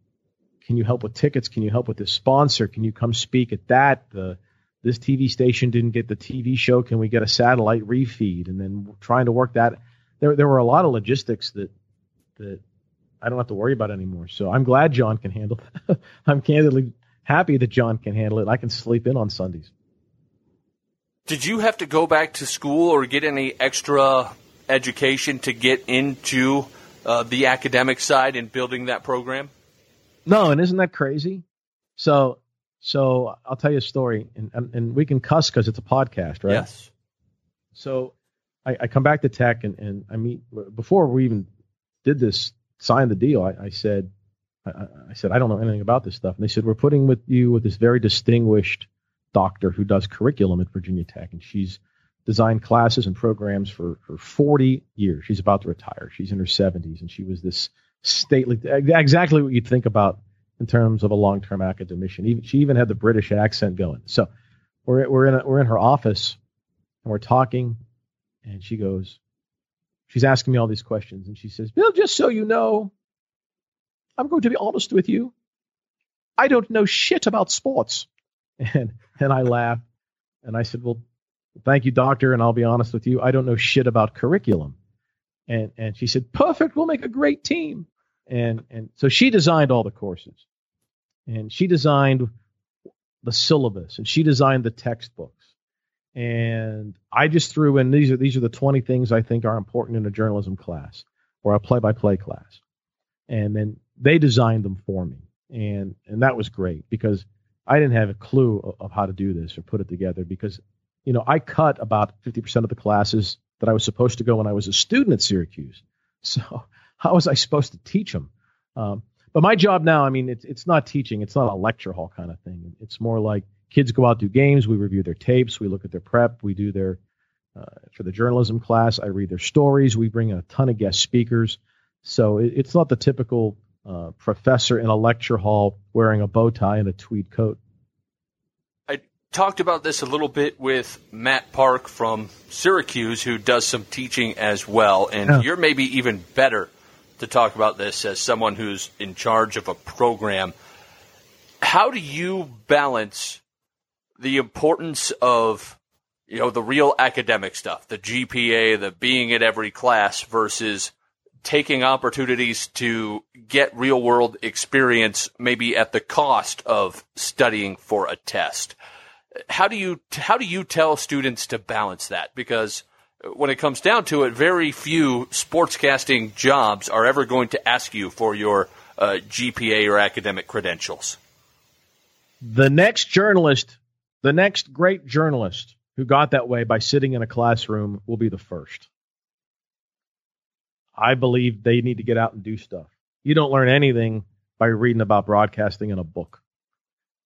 can you help with tickets? Can you help with this sponsor? Can you come speak at that? The this TV station didn't get the TV show. Can we get a satellite refeed? And then trying to work that. There there were a lot of logistics that that I don't have to worry about anymore. So I'm glad John can handle. [LAUGHS] I'm candidly happy that John can handle it. I can sleep in on Sundays. Did you have to go back to school or get any extra education to get into uh, the academic side in building that program? No, and isn't that crazy? So, so I'll tell you a story, and and, and we can cuss because it's a podcast, right? Yes. So, I, I, come back to Tech, and, and I meet before we even did this, signed the deal. I, I said, I, I said I don't know anything about this stuff, and they said we're putting with you with this very distinguished doctor who does curriculum at Virginia Tech, and she's designed classes and programs for, for 40 years. She's about to retire. She's in her 70s, and she was this stately, exactly what you'd think about in terms of a long-term academician. Even, she even had the British accent going. So we're we're in a, we're in her office, and we're talking, and she goes, she's asking me all these questions, and she says, "Bill, just so you know, I'm going to be honest with you. I don't know shit about sports." [LAUGHS] And and I laughed and I said, Well, thank you, doctor. And I'll be honest with you, I don't know shit about curriculum. And and she said, Perfect, we'll make a great team. And and so she designed all the courses. And she designed the syllabus and she designed the textbooks. And I just threw in these are these are the 20 things I think are important in a journalism class or a play by play class. And then they designed them for me. And and that was great because I didn't have a clue of, of how to do this or put it together because, you know, I cut about 50% of the classes that I was supposed to go when I was a student at Syracuse. [LAUGHS] So how was I supposed to teach them? Um, but my job now, I mean, it's it's not teaching. It's not a lecture hall kind of thing. It's more like kids go out do games. We review their tapes. We look at their prep. We do their uh, for the journalism class. I read their stories. We bring in a ton of guest speakers. So it, it's not the typical uh, professor in a lecture hall wearing a bow tie and a tweed coat. Talked about this a little bit with Matt Park from Syracuse, who does some teaching as well, and yeah. you're maybe even better to talk about this as someone who's in charge of a program. How do you balance the importance of you know the real academic stuff, the GPA, the being at every class versus taking opportunities to get real world experience, maybe at the cost of studying for a test. How do you how do you tell students to balance that? Because when it comes down to it, very few sportscasting jobs are ever going to ask you for your uh, GPA or academic credentials. The next journalist, the next great journalist who got that way by sitting in a classroom will be the first. I believe they need to get out and do stuff. You don't learn anything by reading about broadcasting in a book.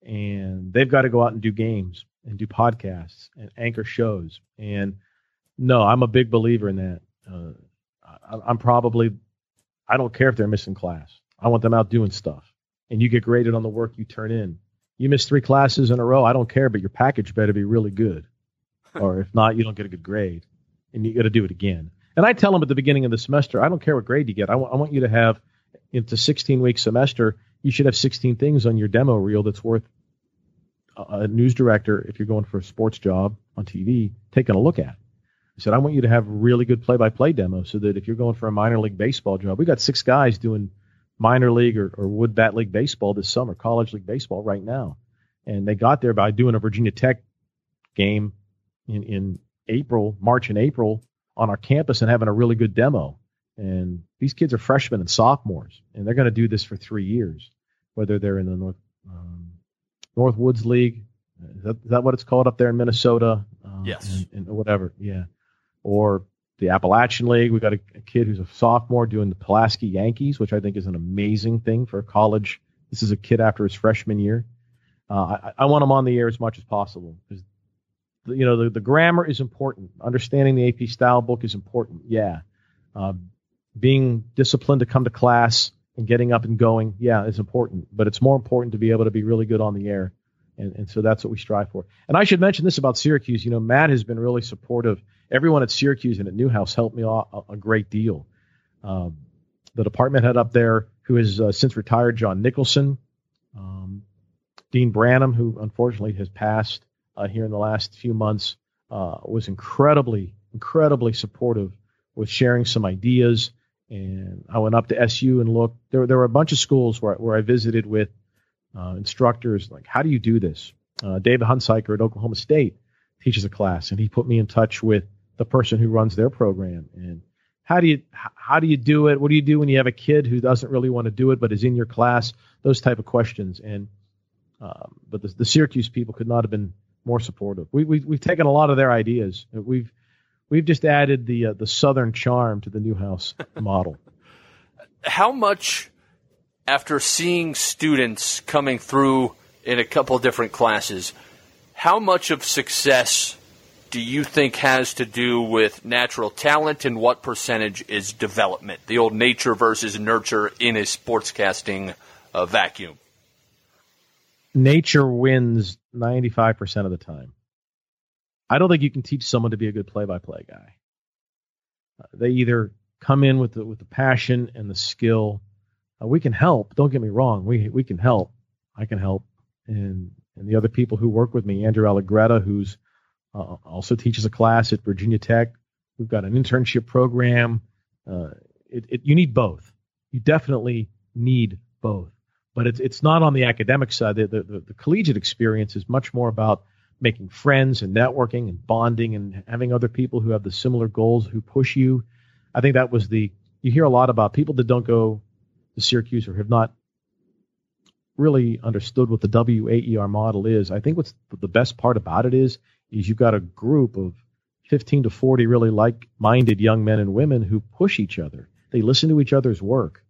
And they've got to go out and do games and do podcasts and anchor shows. And no, I'm a big believer in that. Uh, I, I'm probably, I don't care if they're missing class. I want them out doing stuff. And you get graded on the work you turn in. You miss three classes in a row, I don't care, but your package better be really good. [LAUGHS] or if not, you don't get a good grade. And you got to do it again. And I tell them at the beginning of the semester, I don't care what grade you get. I, w- I want you to have, it's a 16 week semester, you should have 16 things on your demo reel that's worth a, news director, if you're going for a sports job on TV, taking a look at. I said, I want you to have really good play by play demos so that if you're going for a minor league baseball job, we got six guys doing minor league or, or wood bat league baseball this summer, college league baseball right now. And they got there by doing a Virginia Tech game in, in April, March and April on our campus and having a really good demo. And these kids are freshmen and sophomores, and they're going to do this for three years, whether they're in the North um, Northwoods League. Is that, is that what it's called up there in Minnesota? Um, yes. And, and, whatever, yeah. Or the Appalachian League. We've got a, a, kid who's a sophomore doing the Pulaski Yankees, which I think is an amazing thing for a college. This is a kid after his freshman year. Uh, I, I, want him on the air as much as possible because you know the, the grammar is important. Understanding the AP style book is important. Yeah, uh, being disciplined to come to class and getting up and going, yeah, is important. But it's more important to be able to be really good on the air, and, and so that's what we strive for. And I should mention this about Syracuse. You know, Matt has been really supportive everyone at Syracuse and at Newhouse helped me a, a great deal. Um, the department head up there, who has uh, since retired, John Nicholson, um, Dean Branham, who unfortunately has passed uh, here in the last few months, uh, was incredibly, incredibly supportive with sharing some ideas. And I went up to SU and looked. There, there were a bunch of schools where, where I visited with uh, instructors, like, how do you do this? Uh, David Hunziker at Oklahoma State teaches a class, and he put me in touch with the person who runs their program. And how do you how do you do it? What do you do when you have a kid who doesn't really want to do it but is in your class? Those type of questions. And um, but the, the, Syracuse people could not have been more supportive. We, we we've taken a lot of their ideas. We've we've just added the uh, the southern charm to the Newhouse [LAUGHS] model how much after seeing students coming through in a couple different classes how much of success do you think has to do with natural talent and what percentage is development? The old nature versus nurture in a sportscasting uh, vacuum. Nature wins 95% of the time. I don't think you can teach someone to be a good play-by-play guy. Uh, they either come in with the, with the passion and the skill. Uh, we can help. Don't get me wrong. We we can help. I can help, and and the other people who work with me, Andrew Allegretta, who's uh, also teaches a class at Virginia Tech. We've got an internship program. Uh, it, it, you need both. You definitely need both. But it's it's not on the academic side. The, the, the, the collegiate experience is much more about making friends and networking and bonding and having other people who have the similar goals who push you. I think that was the you hear a lot about people that don't go to Syracuse or have not really understood what the WAER model is. I think what's the best part about it is is you've got a group of 15 to 40 really like-minded young men and women who push each other. They listen to each other's work,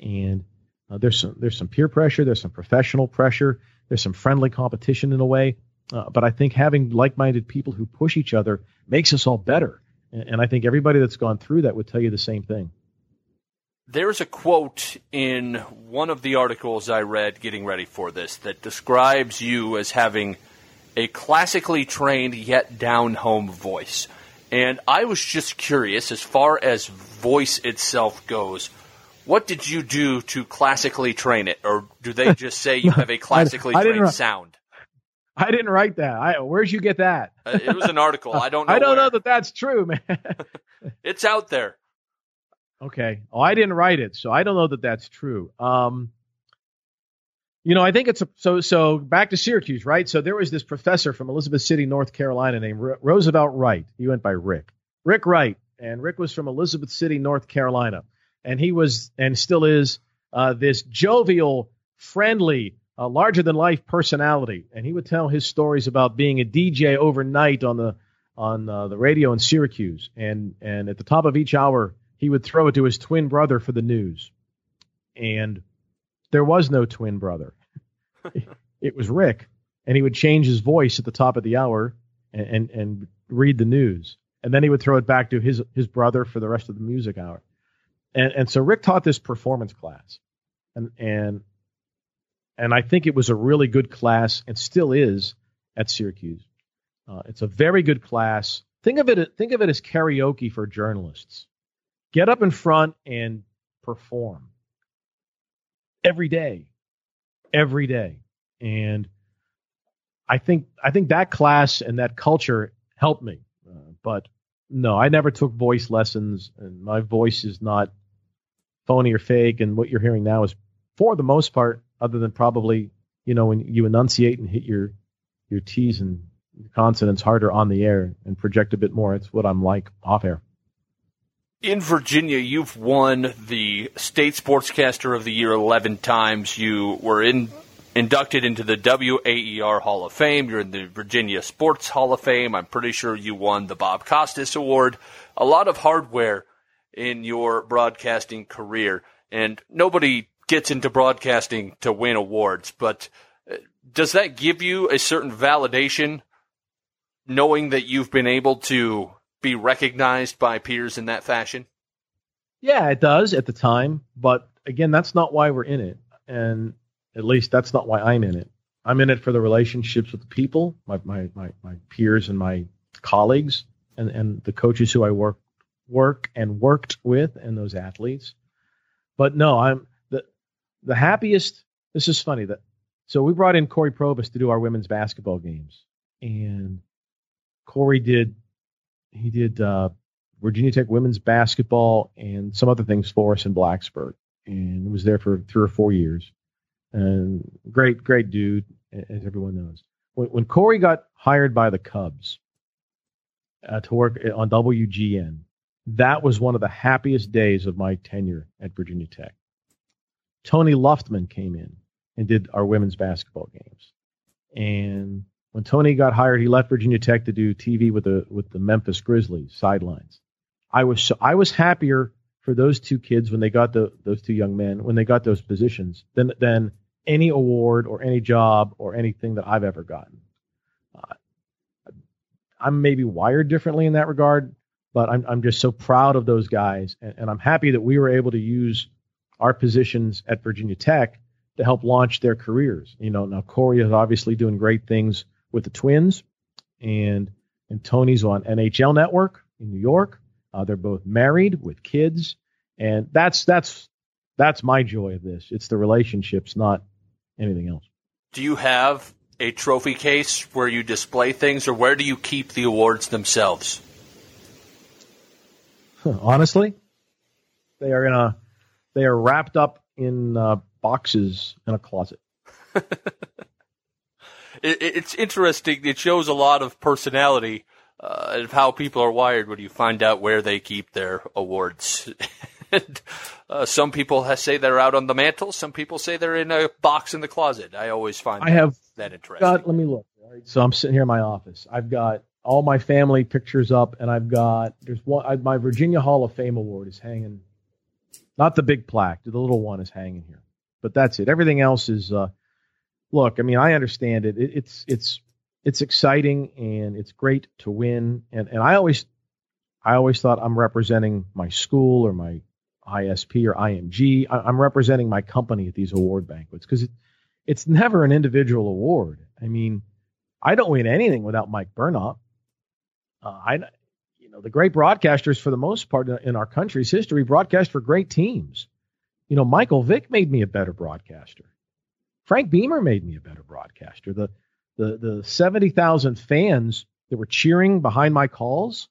and uh, there's some there's some peer pressure, there's some professional pressure, there's some friendly competition in a way. Uh, but I think having like-minded people who push each other makes us all better. And, and I think everybody that's gone through that would tell you the same thing. There's a quote in one of the articles I read getting ready for this that describes you as having a classically trained yet down home voice. And I was just curious, as far as voice itself goes, what did you do to classically train it? Or do they [LAUGHS] just say you have a classically trained sound? I didn't write that. I, where'd you get that? uh, it was an article. I don't [LAUGHS] know. I don't where. know that that's true, man. [LAUGHS] it's out there. Okay. Oh, I didn't write it, so I don't know that that's true. Um, you know, I think it's a, so. So back to Syracuse, right? So there was this professor from Elizabeth City, North Carolina, named R- Roosevelt Wright. He went by Rick. Rick Wright, and Rick was from Elizabeth City, North Carolina, and he was and still is uh, this jovial, friendly, uh, larger than life personality. And he would tell his stories about being a DJ overnight on the on uh, the radio in Syracuse, and and at the top of each hour, he would throw it to his twin brother for the news, and there was no twin brother. [LAUGHS] it was Rick, and he would change his voice at the top of the hour and, and, and read the news, and then he would throw it back to his his brother for the rest of the music hour. And and so Rick taught this performance class, and and and I think it was a really good class, and still is at Syracuse. Uh, it's a very good class. Think of it think of it as karaoke for journalists. Get up in front and perform every day, every day. And I think I think that class and that culture helped me. Uh, but no, I never took voice lessons, and my voice is not phony or fake. And what you're hearing now is, for the most part, other than probably you know when you enunciate and hit your your T's and consonants harder on the air and project a bit more. It's what I'm like off air. In Virginia, you've won the State Sportscaster of the Year 11 times. You were in, inducted into the WAER Hall of Fame. You're in the Virginia Sports Hall of Fame. I'm pretty sure you won the Bob Costas Award. A lot of hardware in your broadcasting career. And nobody gets into broadcasting to win awards, but uh, does that give you a certain validation knowing that you've been able to be recognized by peers in that fashion? Yeah, it does at the time, but again, that's not why we're in it, and at least that's not why I'm in it. I'm in it for the relationships with the people, my my my, my peers and my colleagues, and and the coaches who I work work and worked with, and those athletes. But no, I'm the happiest. This is funny that so we brought in Cory Provus to do our women's basketball games, and Cory did he did uh, Virginia Tech women's basketball and some other things for us in Blacksburg, and was there for three or four years. And great, great dude, as everyone knows. When, when Cory got hired by the Cubs uh, to work on WGN, that was one of the happiest days of my tenure at Virginia Tech. Tony Luftman came in and did our women's basketball games, and when Tony got hired, he left Virginia Tech to do TV with the with the Memphis Grizzlies sidelines. I was so, I was happier for those two kids when they got the those two young men when they got those positions than than any award or any job or anything that I've ever gotten. Uh, I'm maybe wired differently in that regard, but I'm I'm just so proud of those guys, and, and I'm happy that we were able to use our positions at Virginia Tech to help launch their careers. You know, now Cory is obviously doing great things with the Twins, and and Tony's on NHL Network in New York. Uh, they're both married with kids, and that's that's that's my joy of this. It's the relationships, not anything else. Do you have a trophy case where you display things, or where do you keep the awards themselves? Honestly, they are in a they are wrapped up in uh, boxes in a closet. [LAUGHS] it, it's interesting. It shows a lot of personality uh, of how people are wired when you find out where they keep their awards. [LAUGHS] and, uh, some people say they're out on the mantle. Some people say they're in a box in the closet. I always find I have that interesting. Got, let me look. So I'm sitting here in my office. I've got all my family pictures up, and I've got there's one. I, my Virginia Hall of Fame award is hanging. Not the big plaque. The little one is hanging here, but that's it. Everything else is uh, look, I mean, I understand it. it. It's it's it's exciting and it's great to win. And and I always I always thought I'm representing my school or my ISP or IMG. I, am representing my company at these award banquets because it, it's never an individual award. I mean, I don't win anything without Mike Burnop. Uh, I, the great broadcasters for the most part in our country's history broadcast for great teams. You know, Michael Vick made me a better broadcaster. Frank Beamer made me a better broadcaster. The the the 70,000 fans that were cheering behind my calls,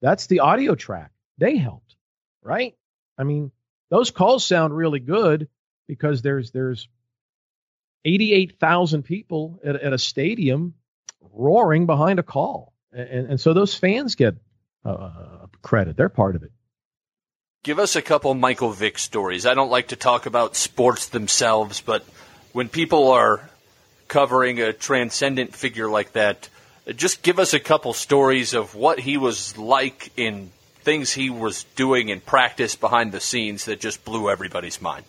that's the audio track. They helped, right? I mean, those calls sound really good because there's there's 88,000 people at, at, a stadium roaring behind a call, and, and so those fans get uh, credit. They're part of it. Give us a couple Michael Vick stories. I don't like to talk about sports themselves, but when people are covering a transcendent figure like that, just give us a couple stories of what he was like in things he was doing in practice behind the scenes that just blew everybody's mind.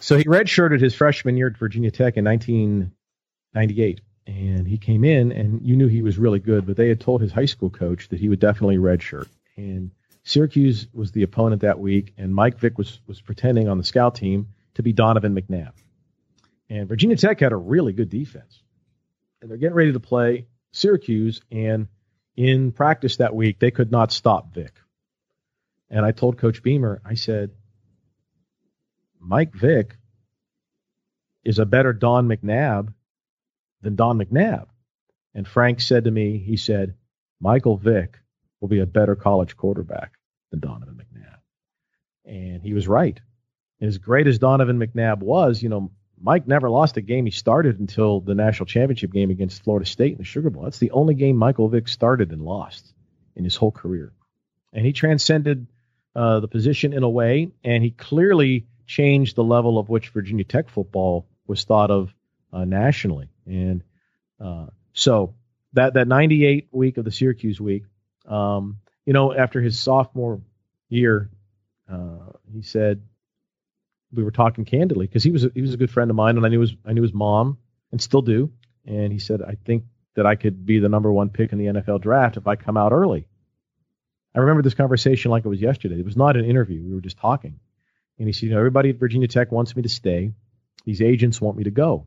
So he redshirted his freshman year at Virginia Tech in 1998, and he came in, and you knew he was really good, but they had told his high school coach that he would definitely redshirt. And Syracuse was the opponent that week, and Mike Vick was was pretending on the scout team to be Donovan McNabb. And Virginia Tech had a really good defense, and they're getting ready to play Syracuse. And in practice that week, they could not stop Vick. And I told Coach Beamer, I said, Mike Vick is a better Don McNabb than Don McNabb. And Frank said to me, he said, Michael Vick will be a better college quarterback than Donovan McNabb. And he was right. As great as Donovan McNabb was, you know, Mike never lost a game he started until the national championship game against Florida State in the Sugar Bowl. That's the only game Michael Vick started and lost in his whole career. And he transcended uh, the position in a way, and he clearly changed the level of which Virginia Tech football was thought of nationally. And uh, so that that 98 week of the Syracuse week, um, you know, after his sophomore year, uh, he said we were talking candidly because he was a, he was a good friend of mine, and I knew his I knew his mom and still do. And he said, I think that I could be the number one pick in the NFL draft if I come out early. I remember this conversation like it was yesterday. It was not an interview. We were just talking. And he said, you know, everybody at Virginia Tech wants me to stay. These agents want me to go.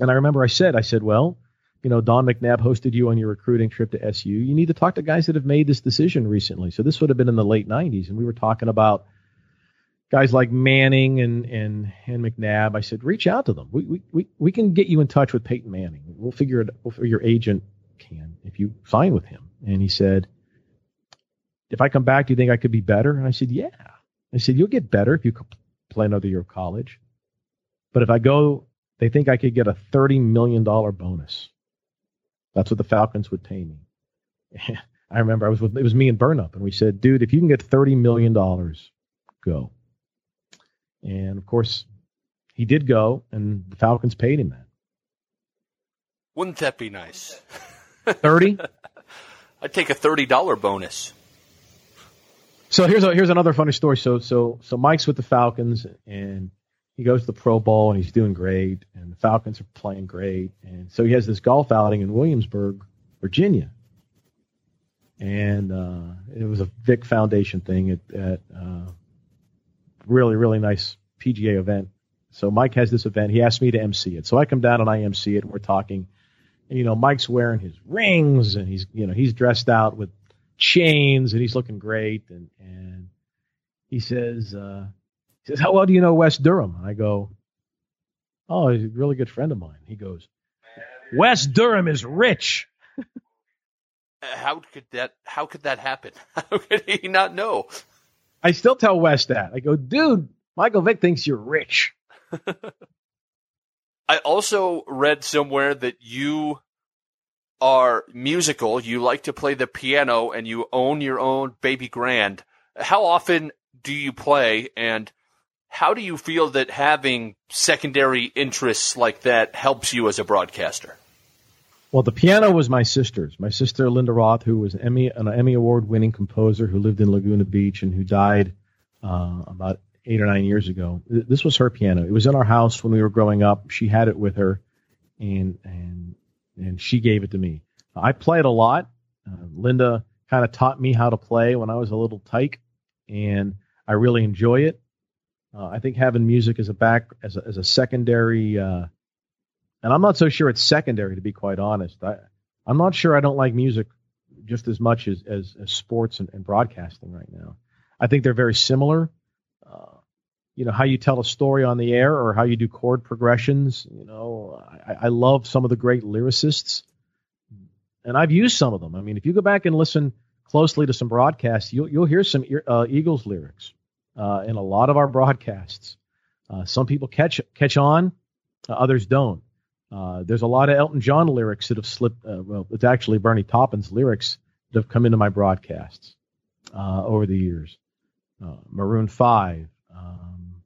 And I remember I said, I said, well, you know, Don McNabb hosted you on your recruiting trip to SU. You need to talk to guys that have made this decision recently. So this would have been in the late 90s. And we were talking about guys like Manning and, and, and McNabb. I said, reach out to them. We, we, we, we can get you in touch with Peyton Manning. We'll figure it, we'll, your agent can if you sign with him. And he said, if I come back, do you think I could be better? And I said, yeah. I said, you'll get better if you play another year of college. But if I go, they think I could get a $30 million bonus. That's what the Falcons would pay me. [LAUGHS] I remember I was with, it was me and Burnop, and we said, dude, if you can get $30 million, go. And of course, he did go, and the Falcons paid him that. Wouldn't that be nice? [LAUGHS] 30? [LAUGHS] I'd take a $30 bonus. So here's a, here's another funny story. So so so Mike's with the Falcons and he goes to the Pro Bowl and he's doing great and the Falcons are playing great and so he has this golf outing in Williamsburg, Virginia. And uh, it was a Vick Foundation thing at, at uh, really really nice PGA event. So Mike has this event. He asked me to MC it. So I come down and I MC it and we're talking. And you know Mike's wearing his rings and he's you know he's dressed out with chains and he's looking great. And, and he says, uh, he says, how well do you know Wes Durham? I go, oh, he's a really good friend of mine. He goes, Wes Durham is rich. Uh, how could that, how could that happen? [LAUGHS] How could he not know? I still tell Wes that. I go, dude, Michael Vick thinks you're rich. [LAUGHS] I also read somewhere that you are musical, you like to play the piano, and you own your own baby grand. How often do you play, and how do you feel that having secondary interests like that helps you as a broadcaster? Well, the piano was my sister's. My sister Linda Roth, who was an Emmy, an Emmy award-winning composer who lived in Laguna Beach and who died uh, about eight or nine years ago. This was her piano. It was in our house when we were growing up. She had it with her, and and and she gave it to me. I play it a lot. Uh, Linda kind of taught me how to play when I was a little tyke, and I really enjoy it. Uh, I think having music as a back as a, as a secondary, uh, and I'm not so sure it's secondary to be quite honest. I, I'm not sure I don't like music just as much as as, as sports and, and, broadcasting right now. I think they're very similar. Uh, you know how you tell a story on the air or how you do chord progressions. You know, I, I love some of the great lyricists, and I've used some of them. I mean, if you go back and listen closely to some broadcasts, you'll you'll hear some uh, Eagles lyrics, uh, in a lot of our broadcasts. Uh, some people catch catch on, uh, others don't. Uh, there's a lot of Elton John lyrics that have slipped. Uh, well, it's actually Bernie Taupin's lyrics that have come into my broadcasts uh, over the years. Maroon Five, um,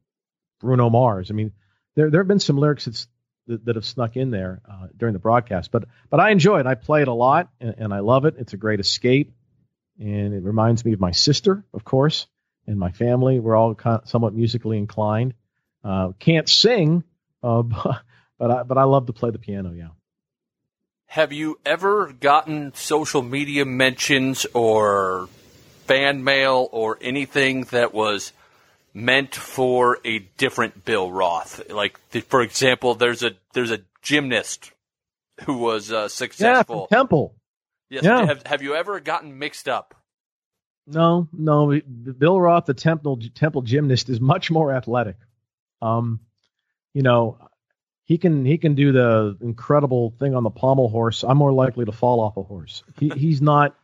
Bruno Mars. I mean, there there have been some lyrics that's, that, that have snuck in there during the broadcast, but but I enjoy it. I play it a lot, and, and I love it. It's a great escape, and it reminds me of my sister, of course, and my family. We're all kind of somewhat musically inclined. Uh, can't sing, uh, [LAUGHS] but, but I, but I love to play the piano. Yeah. Have you ever gotten social media mentions or fan mail or anything that was meant for a different Bill Roth? Like, for example, there's a there's a gymnast who was uh, successful. Yeah, Temple. Yes. Yeah. Have, have you ever gotten mixed up? No, no. Bill Roth, the Temple Temple gymnast, is much more athletic. Um, you know, he can he can do the incredible thing on the pommel horse. I'm more likely to fall off a horse. He, he's not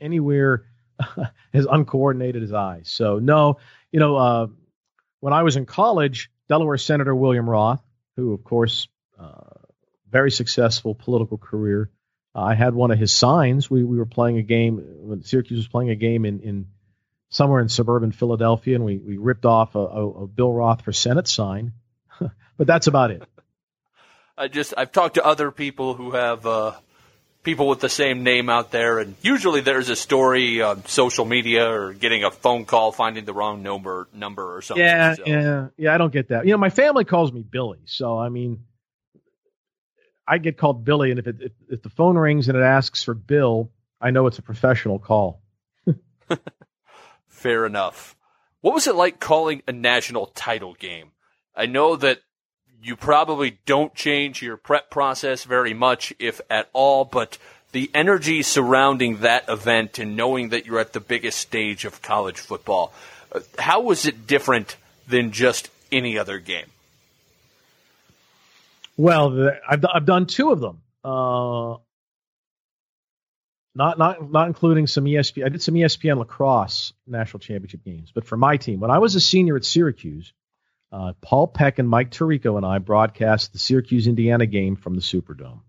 anywhere [LAUGHS] as uncoordinated as I. So no, you know, uh, when I was in college, Delaware Senator William Roth, who of course, uh, very successful political career. Uh, I had one of his signs. We we were playing a game when Syracuse was playing a game in in somewhere in suburban Philadelphia, and we, we ripped off a, a, a Bill Roth for Senate sign. [LAUGHS] but that's about it. [LAUGHS] I just I've talked to other people who have uh, people with the same name out there, and usually there's a story on social media or getting a phone call finding the wrong number number or something. Yeah, so. yeah, yeah. I don't get that. You know, my family calls me Billy, so I mean, I get called Billy, and if it, if, if the phone rings and it asks for Bill, I know it's a professional call. [LAUGHS] Fair enough. What was it like calling a national title game? I know that you probably don't change your prep process very much, if at all, but the energy surrounding that event and knowing that you're at the biggest stage of college football, uh, how was it different than just any other game? Well, I've, I've done two of them. Uh, not not not including some ESPN. I did some ESPN lacrosse national championship games, but for my team, when I was a senior at Syracuse, uh, Paul Peck and Mike Tirico and I broadcast the Syracuse Indiana game from the Superdome,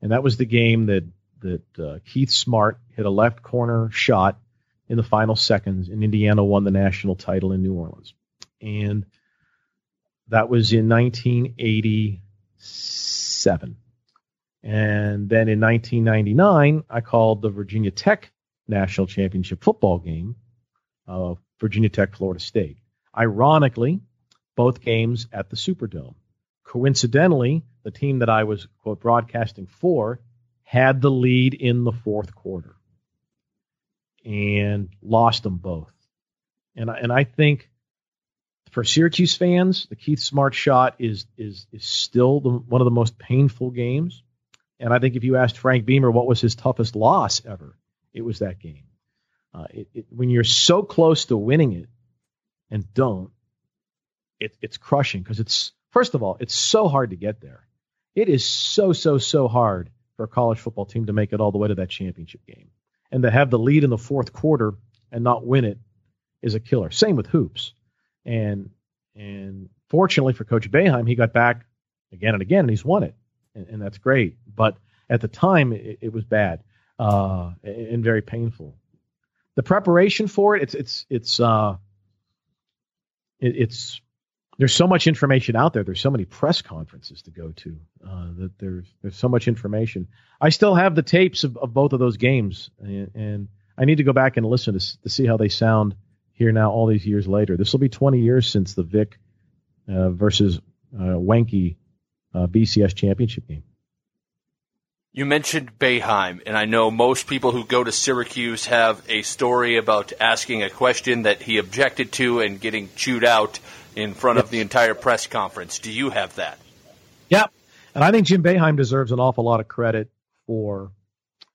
and that was the game that that uh, Keith Smart hit a left corner shot in the final seconds, and Indiana won the national title in New Orleans, and that was in 1987. And then in 1999, I called the Virginia Tech national championship football game of Virginia Tech, Florida State. Ironically, both games at the Superdome. Coincidentally, the team that I was quote broadcasting for had the lead in the fourth quarter and lost them both. And I, and I think for Syracuse fans, the Keith Smart shot is is is still the, one of the most painful games. And I think if you asked Frank Beamer what was his toughest loss ever, it was that game. Uh, it, it, when you're so close to winning it and don't, it, it's crushing because it's first of all, it's so hard to get there. It is so so so hard for a college football team to make it all the way to that championship game, and to have the lead in the fourth quarter and not win it is a killer. Same with hoops, and and fortunately for Coach Boeheim, he got back again and again, and he's won it and, and that's great. But at the time, it, it was bad uh, and very painful. The preparation for it, it's it's it's uh, it, it's there's so much information out there. There's so many press conferences to go to uh, that there's there's so much information. I still have the tapes of, of both of those games, and, and I need to go back and listen to, to see how they sound here now all these years later. This will be 20 years since the Vick uh, versus uh, Weinke uh, BCS championship game. You mentioned Boeheim, and I know most people who go to Syracuse have a story about asking a question that he objected to and getting chewed out in front of the entire press conference. Do you have that? Yep. And I think Jim Boeheim deserves an awful lot of credit for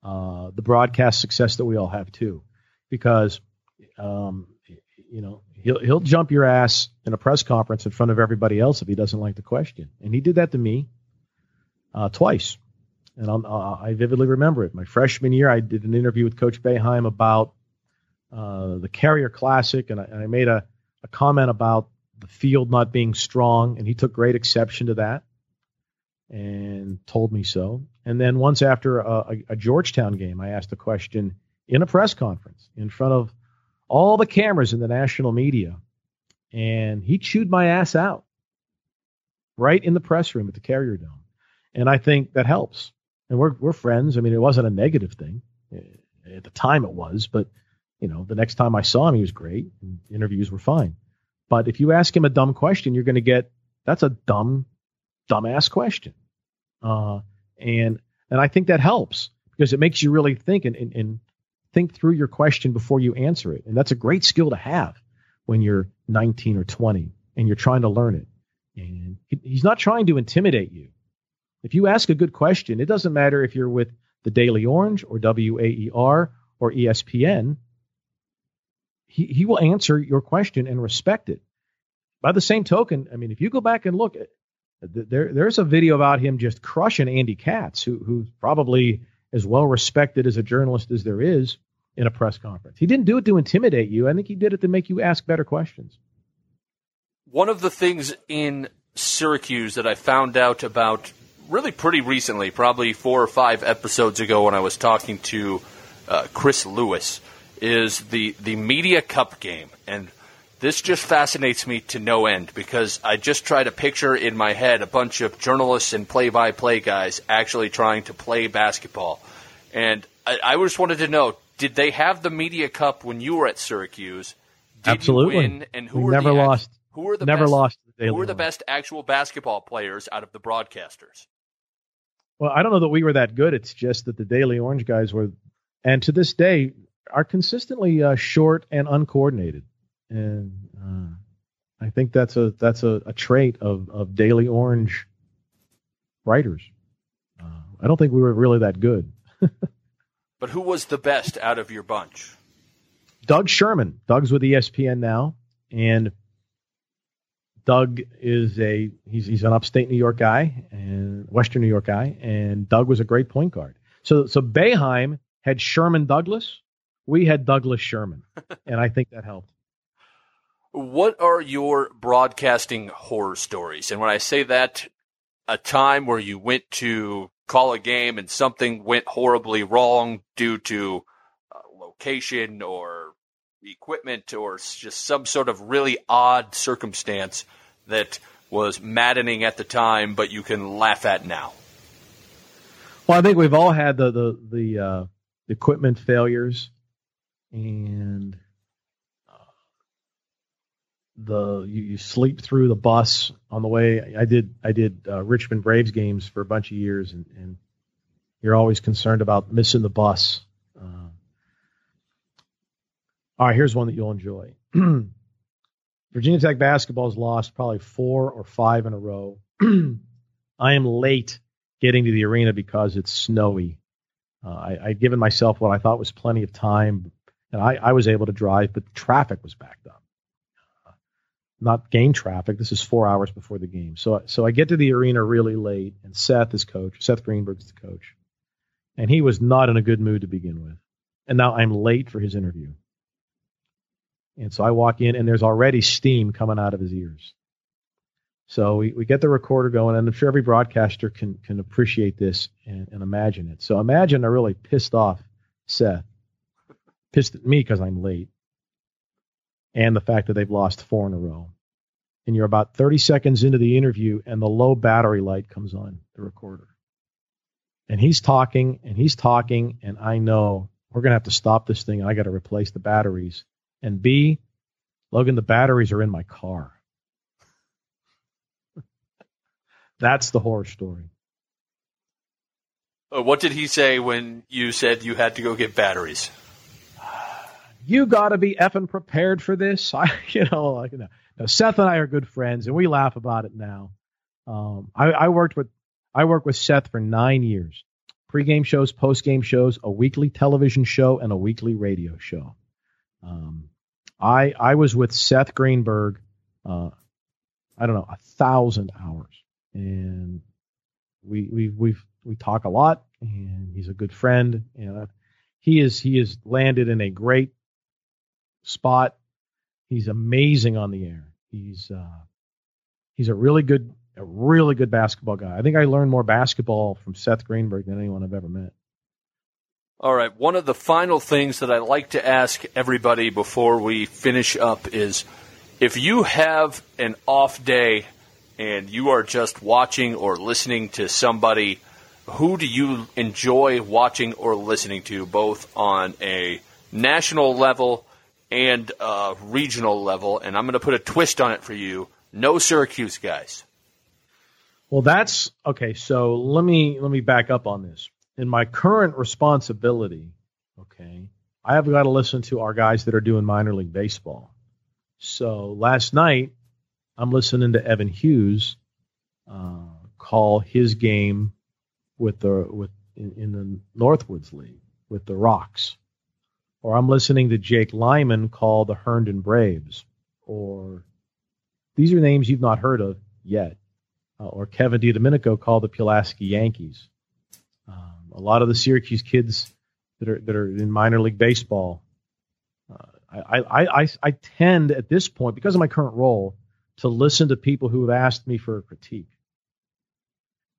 uh, the broadcast success that we all have too, because um, you know he'll he'll jump your ass in a press conference in front of everybody else if he doesn't like the question, and he did that to me uh, twice, and uh, i vividly remember it. My freshman year, I did an interview with Coach Boeheim about uh, the Carrier Classic, and I, and I, made a a comment about the field not being strong, and he took great exception to that and told me so. And then once after a, a, Georgetown game, I asked a question in a press conference in front of all the cameras in the national media, and he chewed my ass out right in the press room at the Carrier Dome. And I think that helps. And we're we're friends. I mean, it wasn't a negative thing at the time. It was, but you know, the next time I saw him, he was great. interviews were fine. But if you ask him a dumb question, you're going to get that's a dumb, dumbass question. Uh, and and I think that helps because it makes you really think and, and, and think through your question before you answer it. And that's a great skill to have when you're 19 or 20 and you're trying to learn it. And he's not trying to intimidate you. If you ask a good question, it doesn't matter if you're with the Daily Orange or WAER or ESPN, he, he will answer your question and respect it. By the same token, I mean, if you go back and look, there there's a video about him just crushing Andy Katz, who who's probably as well respected as a journalist as there is in a press conference. He didn't do it to intimidate you. I think he did it to make you ask better questions. One of the things in Syracuse that I found out about really pretty recently, probably four or five episodes ago when I was talking to uh, Chris Lewis, is the the Media Cup game, and this just fascinates me to no end because I just try to picture in my head a bunch of journalists and play-by-play guys actually trying to play basketball, and I, I just wanted to know: Did they have the Media Cup when you were at Syracuse? Did Absolutely. Win, and who we were never the lost. who were the never best, lost? who were the best actual basketball players out of the broadcasters? Well, I don't know that we were that good. It's just that the Daily Orange guys were, and to this day, are consistently uh, short and uncoordinated. And uh, I think that's a that's a, a, trait of, of Daily Orange writers. Uh, I don't think we were really that good. [LAUGHS] but who was the best out of your bunch? Doug Sherman. Doug's with ESPN now, and Doug is a he's he's an upstate New York guy and Western New York guy, and Doug was a great point guard. So so Boeheim had Sherman Douglas, we had Douglas Sherman, [LAUGHS] and I think that helped. What are your broadcasting horror stories? And when I say that, a time where you went to call a game and something went horribly wrong due to uh, location or equipment or just some sort of really odd circumstance that was maddening at the time, but you can laugh at now? Well, I think we've all had the the the uh, equipment failures, and the you, you, sleep through the bus on the way. I did I did uh, Richmond Braves games for a bunch of years, and, and you're always concerned about missing the bus. Uh, all right, here's one that you'll enjoy. [CLEARS THROAT] Virginia Tech basketball has lost probably four or five in a row. [CLEARS THROAT] I am late getting to the arena because it's snowy. Uh, I, I'd given myself what I thought was plenty of time, and I, I was able to drive, but traffic was backed up. Not game traffic. This is four hours before the game. So, so I get to the arena really late, and Seth is coach. Seth Greenberg is the coach, and he was not in a good mood to begin with. And now I'm late for his interview. And so I walk in, and there's already steam coming out of his ears. So we, we get the recorder going, and I'm sure every broadcaster can can appreciate this and, and imagine it. So imagine a really pissed off Seth, pissed at me because I'm late, and the fact that they've lost four in a row. And you're about 30 seconds into the interview, and the low battery light comes on the recorder. And he's talking, and he's talking, and I know we're going to have to stop this thing. I got to replace the batteries and B, Logan, the batteries are in my car. [LAUGHS] That's the horror story. Uh, what did he say when you said you had to go get batteries? You got to be effing prepared for this. [LAUGHS] I, you know, like, you know, Seth and I are good friends, and we laugh about it now. Um, I, I worked with I worked with Seth for nine years. Pre-game shows, post-game shows, a weekly television show, and a weekly radio show. Um, I I was with Seth Greenberg, uh, I don't know, a thousand hours, and we we we we talk a lot, and he's a good friend, and he is he is landed in a great spot. He's amazing on the air. He's uh, he's a really good a really good basketball guy. I think I learned more basketball from Seth Greenberg than anyone I've ever met. All right. One of the final things that I like to ask everybody before we finish up is if you have an off day and you are just watching or listening to somebody, who do you enjoy watching or listening to, both on a national level and a regional level? And I'm going to put a twist on it for you. No Syracuse guys. Well, that's okay. So let me let me back up on this. In my current responsibility, okay, I have got to listen to our guys that are doing minor league baseball. So last night, I'm listening to Evan Hughes uh, call his game with the with in, in the Northwoods League with the Rocks, or I'm listening to Jake Lyman call the Herndon Braves, or these are names you've not heard of yet uh, or Kevin DiDomenico call the Pulaski Yankees. Um, a lot of the Syracuse kids that are that are in minor league baseball, uh, I, I, I, I tend at this point because of my current role to listen to people who have asked me for a critique,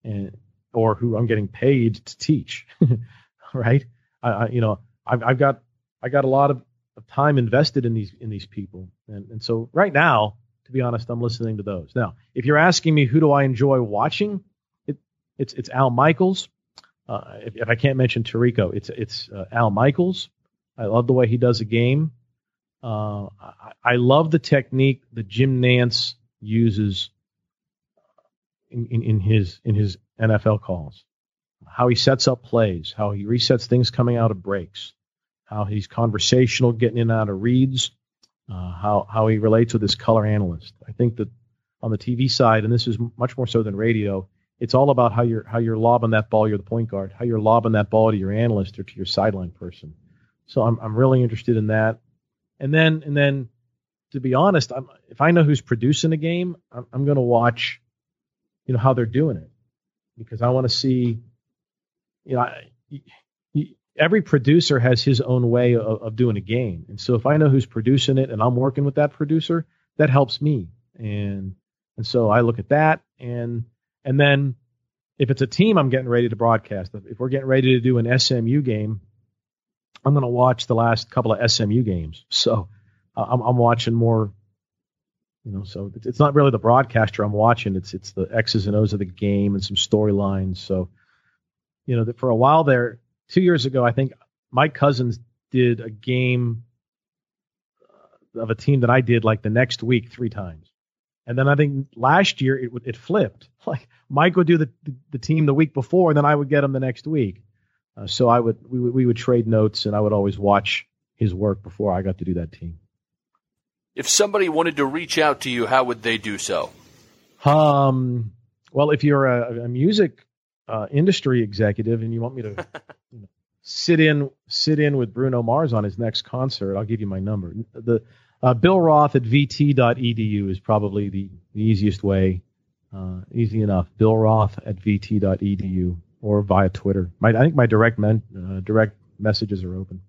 and or who I'm getting paid to teach. [LAUGHS] right? I, I, you know I've, I've got I got a lot of, of time invested in these in these people, and and so right now to be honest, I'm listening to those. Now, if you're asking me who do I enjoy watching, it, it's it's Al Michaels. Uh, if, if, I can't mention Tirico, it's it's uh, Al Michaels. I love the way he does a game. Uh, I, I, love the technique that Jim Nantz uses in, in, in his in his NFL calls. How he sets up plays, how he resets things coming out of breaks, how he's conversational, getting in and out of reads uh, how how he relates with his color analyst. I think that on the TV side, and this is much more so than radio, it's all about how you're how you're lobbing that ball. You're the point guard. How you're lobbing that ball to your analyst or to your sideline person. So I'm I'm really interested in that. And then and then to be honest, I'm, if I know who's producing a game, I'm, I'm going to watch, you know, how they're doing it because I want to see, you know, I, every producer has his own way of, of, doing a game. And so if I know who's producing it and I'm working with that producer, that helps me. And and so I look at that and and then if it's a team I'm getting ready to broadcast, if we're getting ready to do an SMU game, I'm going to watch the last couple of SMU games. So uh, I'm, I'm watching more you know, so it's not really the broadcaster I'm watching. It's it's the X's and O's of the game and some storylines. So, you know, that for a while there, two years ago, I think Mike Couzens did a game uh, of a team that I did like the next week three times. And then I think last year it it flipped. [LAUGHS] Like Mike would do the, the, the team the week before, and then I would get him the next week. Uh, so I would we would we would trade notes, and I would always watch his work before I got to do that team. If somebody wanted to reach out to you, how would they do so? Um, well, if you're a, a music uh, industry executive and you want me to [LAUGHS] you know, sit in sit in with Bruno Mars on his next concert, I'll give you my number. The uh, Bill Roth at vt.edu is probably the, the easiest way. Uh, easy enough. Bill Roth at vt.edu or via Twitter. My, I think my direct men, uh, direct messages are open.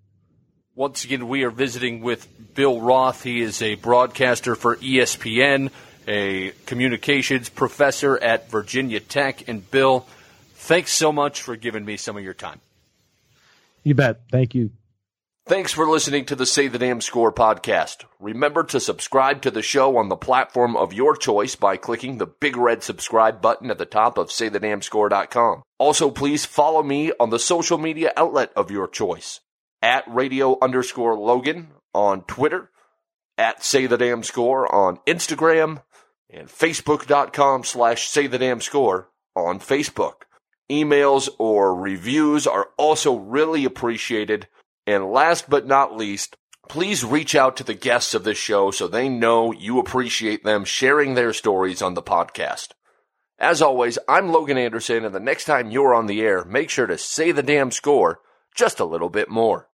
Once again, we are visiting with Bill Roth. He is a broadcaster for ESPN, a communications professor at Virginia Tech. And Bill, Thanks so much for giving me some of your time. You bet. Thank you. Thanks for listening to the Say the Damn Score podcast. Remember to subscribe to the show on the platform of your choice by clicking the big red subscribe button at the top of saythedamnscore.com. Also, please follow me on the social media outlet of your choice at radio underscore Logan on Twitter, at Say the Damn Score on Instagram, and Facebook.com slash Say the Damn Score on Facebook emails or reviews are also really appreciated. And last but not least, please reach out to the guests of this show so they know you appreciate them sharing their stories on the podcast. As always, I'm Logan Anderson, and the next time you're on the air, make sure to say the damn score just a little bit more.